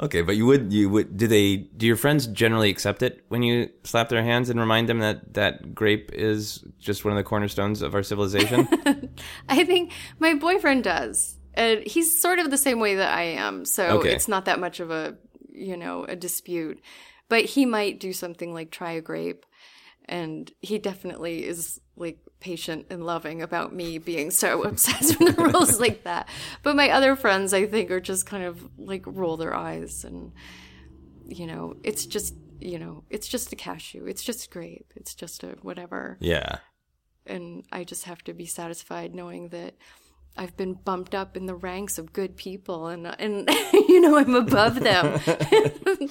Okay, but you would you would do they do your friends generally accept it when you slap their hands and remind them that that grape is just one of the cornerstones of our civilization? I think my boyfriend does. And he's sort of the same way that I am. So Okay. it's not that much of a, you know, a dispute. But he might do something like try a grape. And he definitely is like patient and loving about me being so obsessed with the rules like that. But my other friends, I think, are just kind of like roll their eyes and, you know, it's just, you know, it's just a cashew. It's just a grape. It's just a whatever yeah. and I just have to be satisfied knowing that I've been bumped up in the ranks of good people and and you know I'm above them.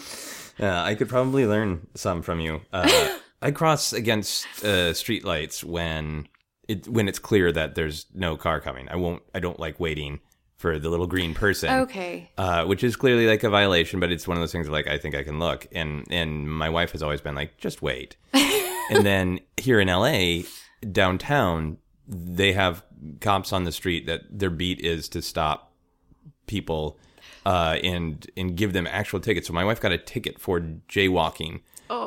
Yeah, I could probably learn some from you. Uh, I cross against uh, street lights when it when it's clear that there's no car coming. I won't. I don't like waiting for the little green person. okay. Uh, which is clearly like a violation, but it's one of those things like I think I can look, and and my wife has always been like, just wait. and then here in LA, downtown, they have cops on the street that their beat is to stop people uh, and and give them actual tickets. So my wife got a ticket for jaywalking,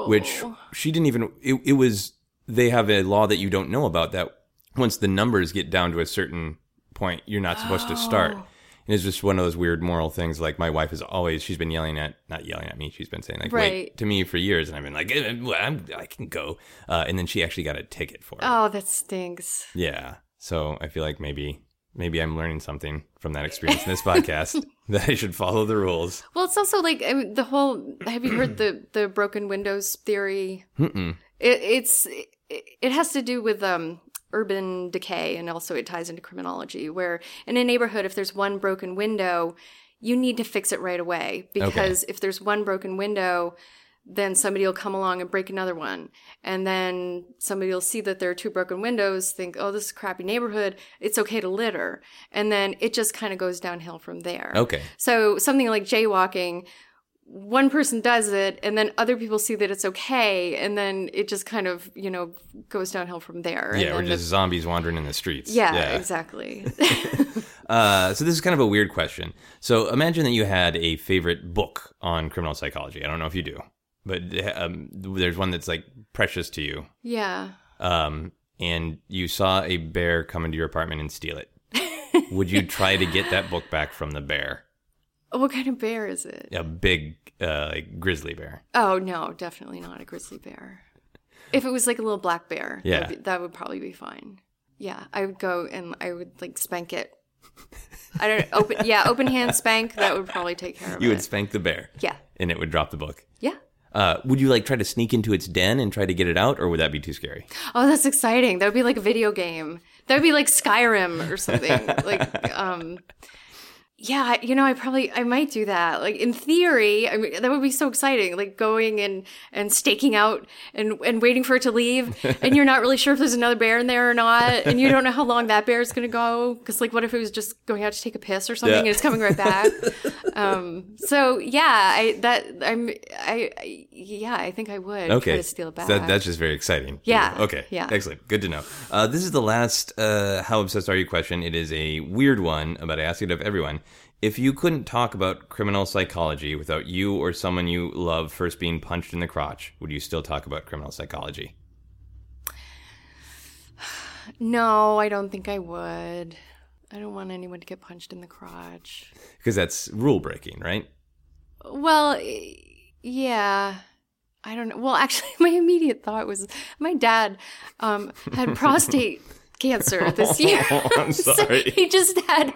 which she didn't even. It, it was they have a law that you don't know about that once the numbers get down to a certain point, you're not supposed to start. And it's just one of those weird moral things. Like my wife is always, she's been yelling at, not yelling at me. She's been saying like, wait to me for years. And I've been like, eh, well, I'm, I can go. Uh, and then she actually got a ticket for it. Oh, that stinks. Yeah. So I feel like maybe, maybe I'm learning something from that experience in this podcast that I should follow the rules. Well, it's also like I mean, the whole. Have you heard the the broken windows theory? It, it's it, it has to do with um urban decay and also it ties into criminology where in a neighborhood if there's one broken window you need to fix it right away because if there's one broken window then somebody will come along and break another one and then somebody will see that there are two broken windows think oh this is a crappy neighborhood it's okay to litter and then it just kind of goes downhill from there Okay. so something like jaywalking, one person does it, and then other people see that it's okay, and then it just kind of you know goes downhill from there. And Yeah. We're just the- zombies wandering in the streets. yeah, exactly. Uh, so this is kind of a weird question. So imagine that you had a favorite book on criminal psychology. I don't know if you do, but um, there's one that's like precious to you. yeah. Um, and you saw a bear come into your apartment and steal it. Would you try to get that book back from the bear? What kind of bear is it? A big, uh, like grizzly bear. Oh no, definitely not a grizzly bear. If it was like a little black bear, Yeah. that'd be- that would probably be fine. Yeah, I would go and I would like spank it. I don't open. Yeah, open hand spank. That would probably take care of You it. You would spank the bear. Yeah. And it would drop the book. Yeah. Uh, would you like try to sneak into its den and try to get it out, or would that be too scary? Oh, that's exciting. That would be like a video game. That would be like Skyrim or something. like, um, yeah, you know, I probably, I might do that. Like in theory, I mean, that would be so exciting. Like going and and staking out and and waiting for it to leave, and you're not really sure if there's another bear in there or not, and you don't know how long that bear is going to go. Because like, what if it was just going out to take a piss or something, Yeah. and it's coming right back? um, so yeah, I that I'm I, I yeah, I think I would try Okay. to steal it back. That, that's just very exciting. Yeah. Okay. Yeah. Excellent. Good to know. Uh, this is the last uh, How Obsessed Are You question. It is a weird one, but I ask it of everyone. If you couldn't talk about criminal psychology without you or someone you love first being punched in the crotch, would you still talk about criminal psychology? No, I don't think I would. I don't want anyone to get punched in the crotch. Because that's rule breaking, right? Well, yeah. I don't know. Well, actually, my immediate thought was my dad um, had prostate cancer this year. I'm So he just had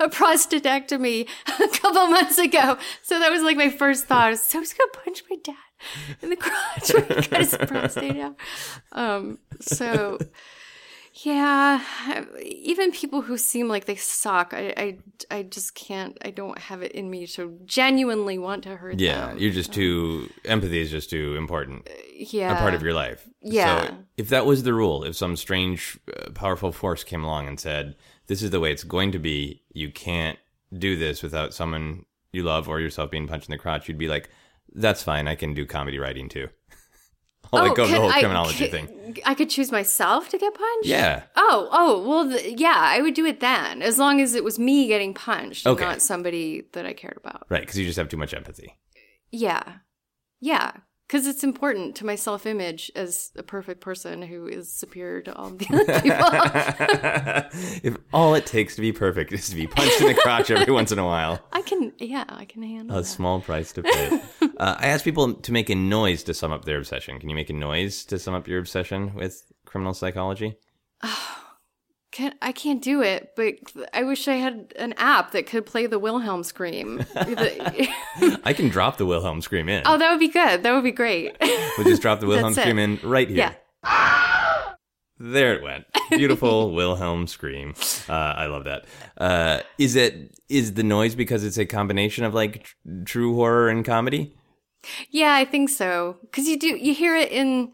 a prostatectomy a couple months ago. So that was like my first thought. was, So was going to punch my dad in the crotch when he got his prostate out. Um, so yeah, even people who seem like they suck, I, I, I just can't. I don't have it in me to genuinely want to hurt Yeah. them. You're just too, empathy is just too important. yeah. a part of your life. Yeah. So if that was the rule, if some strange, uh, powerful force came along and said, "This is the way it's going to be. You can't do this without someone you love or yourself being punched in the crotch," you'd be like, "That's fine. I can do comedy writing too." I'll let go the whole Oh, I- criminology can- thing. I could choose myself to get punched? Yeah. Oh, oh, well, th- yeah, I would do it then, as long as it was me getting punched, Okay. not somebody that I cared about. Right, because you just have too much empathy. Yeah. Yeah. Because it's important to my self image as a perfect person who is superior to all the other people. if all it takes to be perfect is to be punched in the crotch every once in a while, I can, yeah, I can handle a that. small price to pay. uh, I asked people to make a noise to sum up their obsession. Can you make a noise to sum up your obsession with criminal psychology? Can, I can't do it, but I wish I had an app that could play the Wilhelm scream. I can drop the Wilhelm scream in. oh, that would be good. That would be great. We'll just drop the Wilhelm That's it. scream in right here. yeah. There it went. Beautiful Wilhelm scream. Uh, I love that. Uh, is it is the noise because it's a combination of like tr- true horror and comedy? Yeah, I think so. Because you do, you hear it in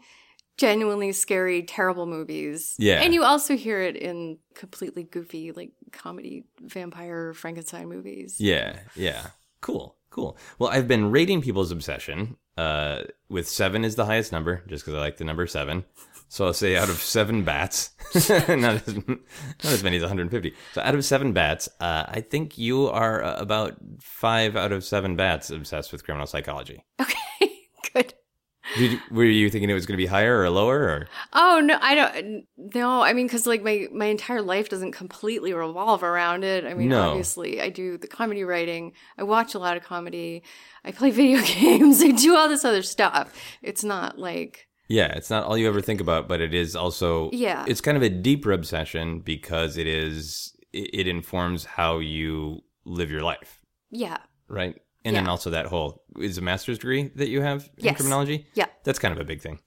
genuinely scary, terrible movies. Yeah. And you also hear it in completely goofy, like comedy, vampire, Frankenstein movies. Yeah, yeah. Cool, cool. Well, I've been rating people's obsession. Uh, with seven is the highest number, just because I like the number seven. So I'll say out of seven bats, not as not as many as 150. So out of seven bats, uh, I think you are uh, about five out of seven bats obsessed with criminal psychology. Okay, good. Did, were you thinking it was going to be higher or lower? Or Oh no, I don't. No, I mean, because like my my entire life doesn't completely revolve around it. I mean, No. obviously, I do the comedy writing. I watch a lot of comedy. I play video games. I do all this other stuff. It's not like yeah, it's not all you ever think about, but it is also Yeah. It's kind of a deeper obsession because it is it, informs how you live your life. yeah, right? And then also that whole is a master's degree that you have in Yes. criminology. yeah, That's kind of a big thing.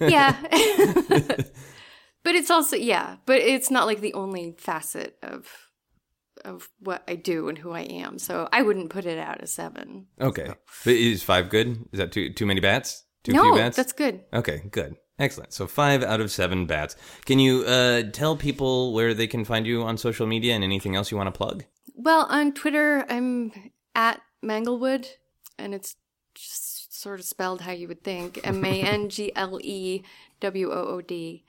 yeah. but it's also yeah, but it's not like the only facet of of what I do and who I am. So I wouldn't put it out as seven. Okay, but is five good? Is that too too many bats? Too no, few bats? that's good. okay. Good, excellent. So five out of seven bats. Can you uh, tell people where they can find you on social media and anything else you want to plug? Well, on Twitter, I'm at Manglewood, and it's just sort of spelled how you would think M A N G L E W O O D.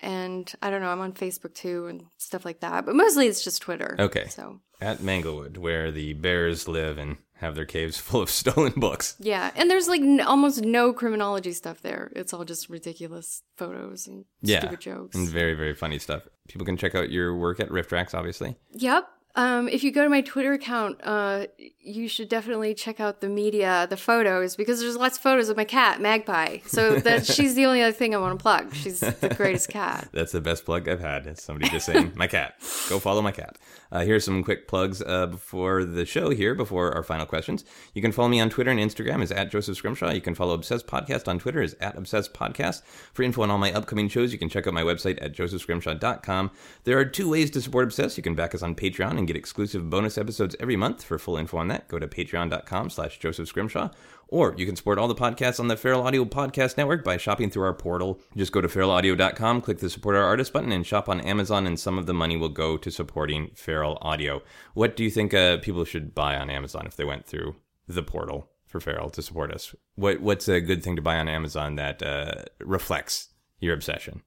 And I don't know, I'm on Facebook too and stuff like that. But mostly it's just Twitter. Okay. So, At Manglewood, where the bears live and have their caves full of stolen books. yeah. And there's like n- almost no criminology stuff there. It's all just ridiculous photos and Yeah, stupid jokes. and very very funny stuff. People can check out your work at RiffTrax, obviously. Yep. Um, if you go to my Twitter account, uh, you should definitely check out the media, the photos, because there's lots of photos of my cat, Magpie. So that she's the only other thing I want to plug. She's the greatest cat. That's the best plug I've had. Somebody just saying, "My cat, go follow my cat." Uh, here's some quick plugs uh, before the show. Here, before our final questions, you can follow me on Twitter and Instagram is at Joseph Scrimshaw. You can follow Obsessed Podcast on Twitter is at Obsessed Podcast. For info on all my upcoming shows, you can check out my website at josephscrimshaw.com. There are two ways to support Obsessed. You can back us on Patreon and get exclusive bonus episodes every month. For full info on that, go to patreon.com/slash Joseph Scrimshaw. Or you can support all the podcasts on the Feral Audio Podcast Network by shopping through our portal. Just go to feralaudio.com, click the support our artist button, and shop on Amazon, and some of the money will go to supporting Feral Audio. What do you think uh, people should buy on Amazon if they went through the portal for Feral to support us? What What's a good thing to buy on Amazon that uh, reflects your obsession?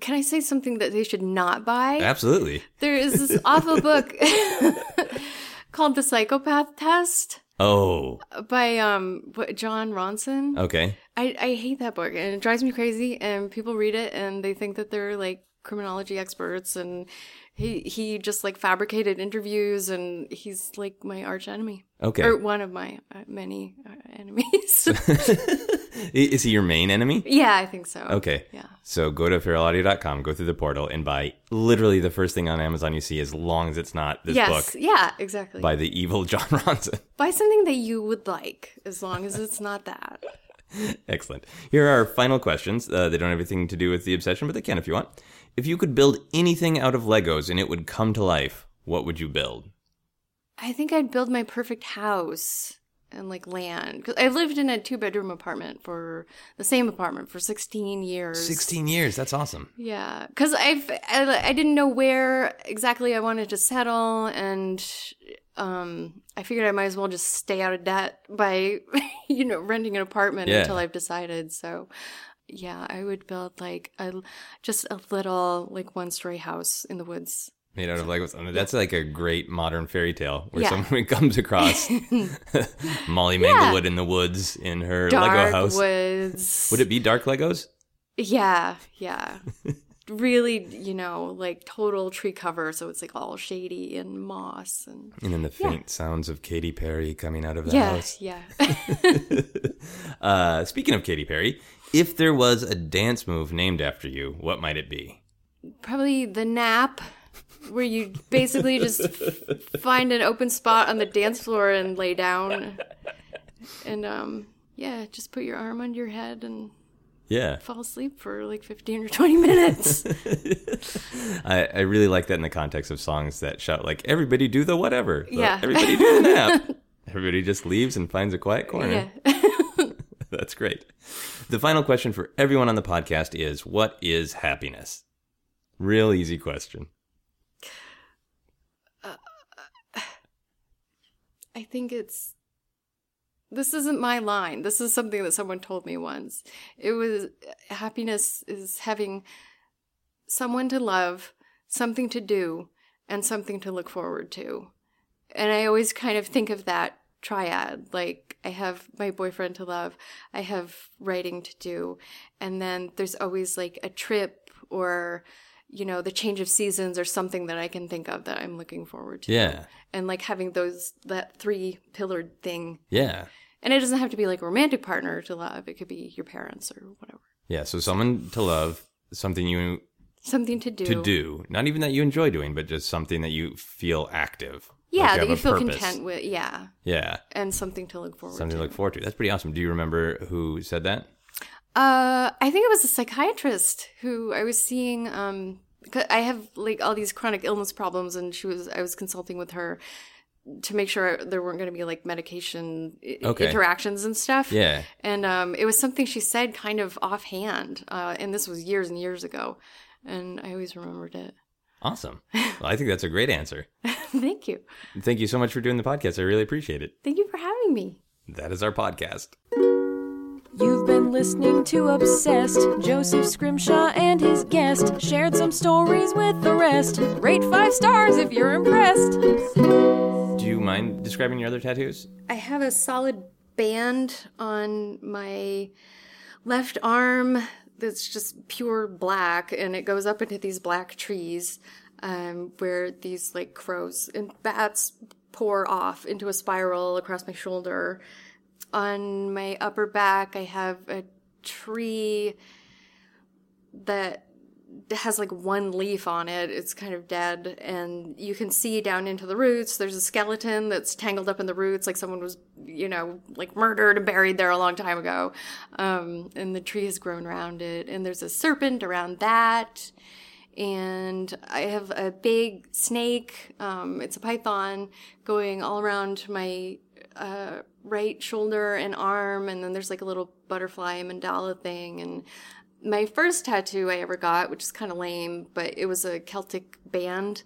Can I say something that they should not buy? Absolutely. There is this awful book called The Psychopath Test Oh, by um John Ronson. okay. I, I hate that book and it drives me crazy and people read it and they think that they're like criminology experts and he he just like fabricated interviews and he's like my arch enemy Okay. or one of my uh, many uh, enemies Is he your main enemy? yeah i think so Okay. yeah So go to feralaudio.com, go through the portal, and buy literally the first thing on Amazon you see, as long as it's not this yes book yeah exactly by the evil John Ronson. buy something that you would like as long as it's not that Excellent. Here are our final questions. Uh, they don't have anything to do with the obsession, but they can if you want. If you could build anything out of Legos and it would come to life, what would you build? i think i'd build my perfect house and like land. Cause I lived in a two bedroom apartment for the same apartment for 16 years. 16 years. That's awesome. Yeah, because I've I, I didn't know where exactly I wanted to settle, and um, I figured I might as well just stay out of debt by you know renting an apartment Yeah. until I've decided. So yeah, I would build like a just a little like one story house in the woods. Made out of Legos. I mean, That's like a great modern fairy tale where Yeah. someone comes across Molly Manglewood in the woods in her Dark Lego house. woods. Would it be dark Legos? Yeah, yeah. really, you know, like total tree cover, so it's like all shady and moss and And then the faint sounds of Katy Perry coming out of the yeah, house. yeah. Uh, speaking of Katy Perry, if there was a dance move named after you, what might it be? Probably the nap, where you basically just f- find an open spot on the dance floor and lay down, and um, yeah, just put your arm under your head and Yeah. fall asleep for like fifteen or twenty minutes. I, I really like that in the context of songs that shout like everybody do the whatever. The Yeah. Everybody do the nap. everybody just leaves and finds a quiet corner. yeah. That's great. The final question for everyone on the podcast is what is happiness? Real easy question. I think it's this isn't my line. This is something that someone told me once. It was happiness is having someone to love, something to do, and something to look forward to. And I always kind of think of that triad. Like I have my boyfriend to love, I have writing to do, and then there's always like a trip or you know, the change of seasons or something that I can think of that I'm looking forward to Yeah. and like having those that three pillared thing Yeah. and it doesn't have to be like a romantic partner to love it could be your parents or whatever Yeah. So someone to love, something you something to do to do, not even that you enjoy doing, but just something that you feel active. yeah Like that you feel purpose. content with yeah Yeah. and something to look forward to. Something to to look forward to. That's pretty awesome. Do you remember who said that? Uh i think it was a psychiatrist who i was seeing um i have like all these chronic illness problems and she was i was consulting with her to make sure there weren't going to be like medication i- Okay. interactions and stuff Yeah. And um, it was something she said kind of offhand. Uh, and this was years and years ago. And I always remembered it. Awesome. Well, I think that's a great answer. Thank you. Thank you so much for doing the podcast. I really appreciate it. Thank you for having me. That is our podcast. You've been listening to Obsessed. Joseph Scrimshaw and his guest shared some stories with the rest. Rate five stars if you're impressed. Do you mind describing your other tattoos? I have a solid band on my left arm that's just pure black. And it goes up into these black trees um, where these like crows and bats pour off into a spiral across my shoulder. On my upper back, I have a tree that has like one leaf on it. It's kind of dead, and you can see down into the roots. There's a skeleton that's tangled up in the roots, like someone was, you know, like murdered and buried there a long time ago. Um, and the tree has grown around it, and there's a serpent around that. And I have a big snake. Um, it's a python going all around my uh, right shoulder and arm, and then there's like a little butterfly mandala thing. And my first tattoo I ever got, which is kind of lame, but it was a Celtic band.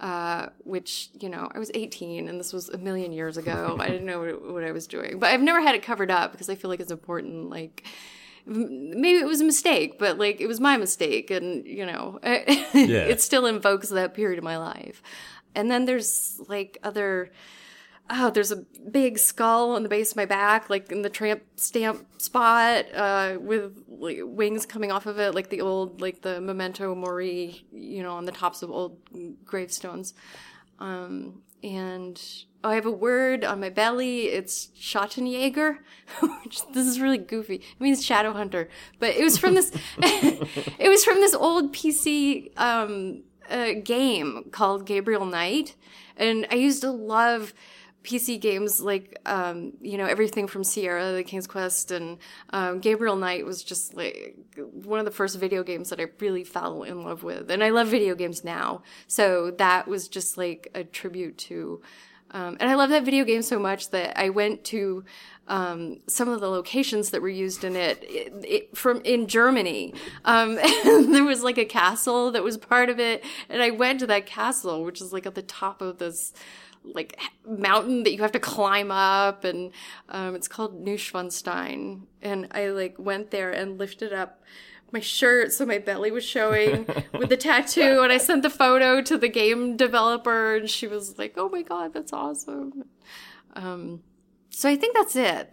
Uh, which you know, I was 18, and this was a million years ago. I didn't know what, what I was doing, but I've never had it covered up because I feel like it's important. Like, maybe it was a mistake, but like it was my mistake, and you know, it still invokes that period of my life. And then there's like other oh, there's a big skull on the base of my back, like in the tramp stamp spot, uh, with like, wings coming off of it, like the old, like the memento mori, you know, on the tops of old gravestones. Um, and oh, I have a word on my belly. It's Schattenjäger. which this is really goofy. It means shadow hunter, but it was from this. it was from this old PC um, uh, game called Gabriel Knight, and I used to love PC games like um, you know everything from Sierra, the King's Quest, and um, Gabriel Knight was just like one of the first video games that I really fell in love with, and I love video games now. So that was just like a tribute to Um, and I love that video game so much that I went to um, some of the locations that were used in it, it, it from in Germany. Um, there was like a castle that was part of it, and I went to that castle, which is like at the top of this like mountain that you have to climb up, and um, it's called Neuschwanstein. And I like went there and lifted up my shirt so my belly was showing with the tattoo and I sent the photo to the game developer and she was like, "Oh my god, that's awesome." Um so I think that's it.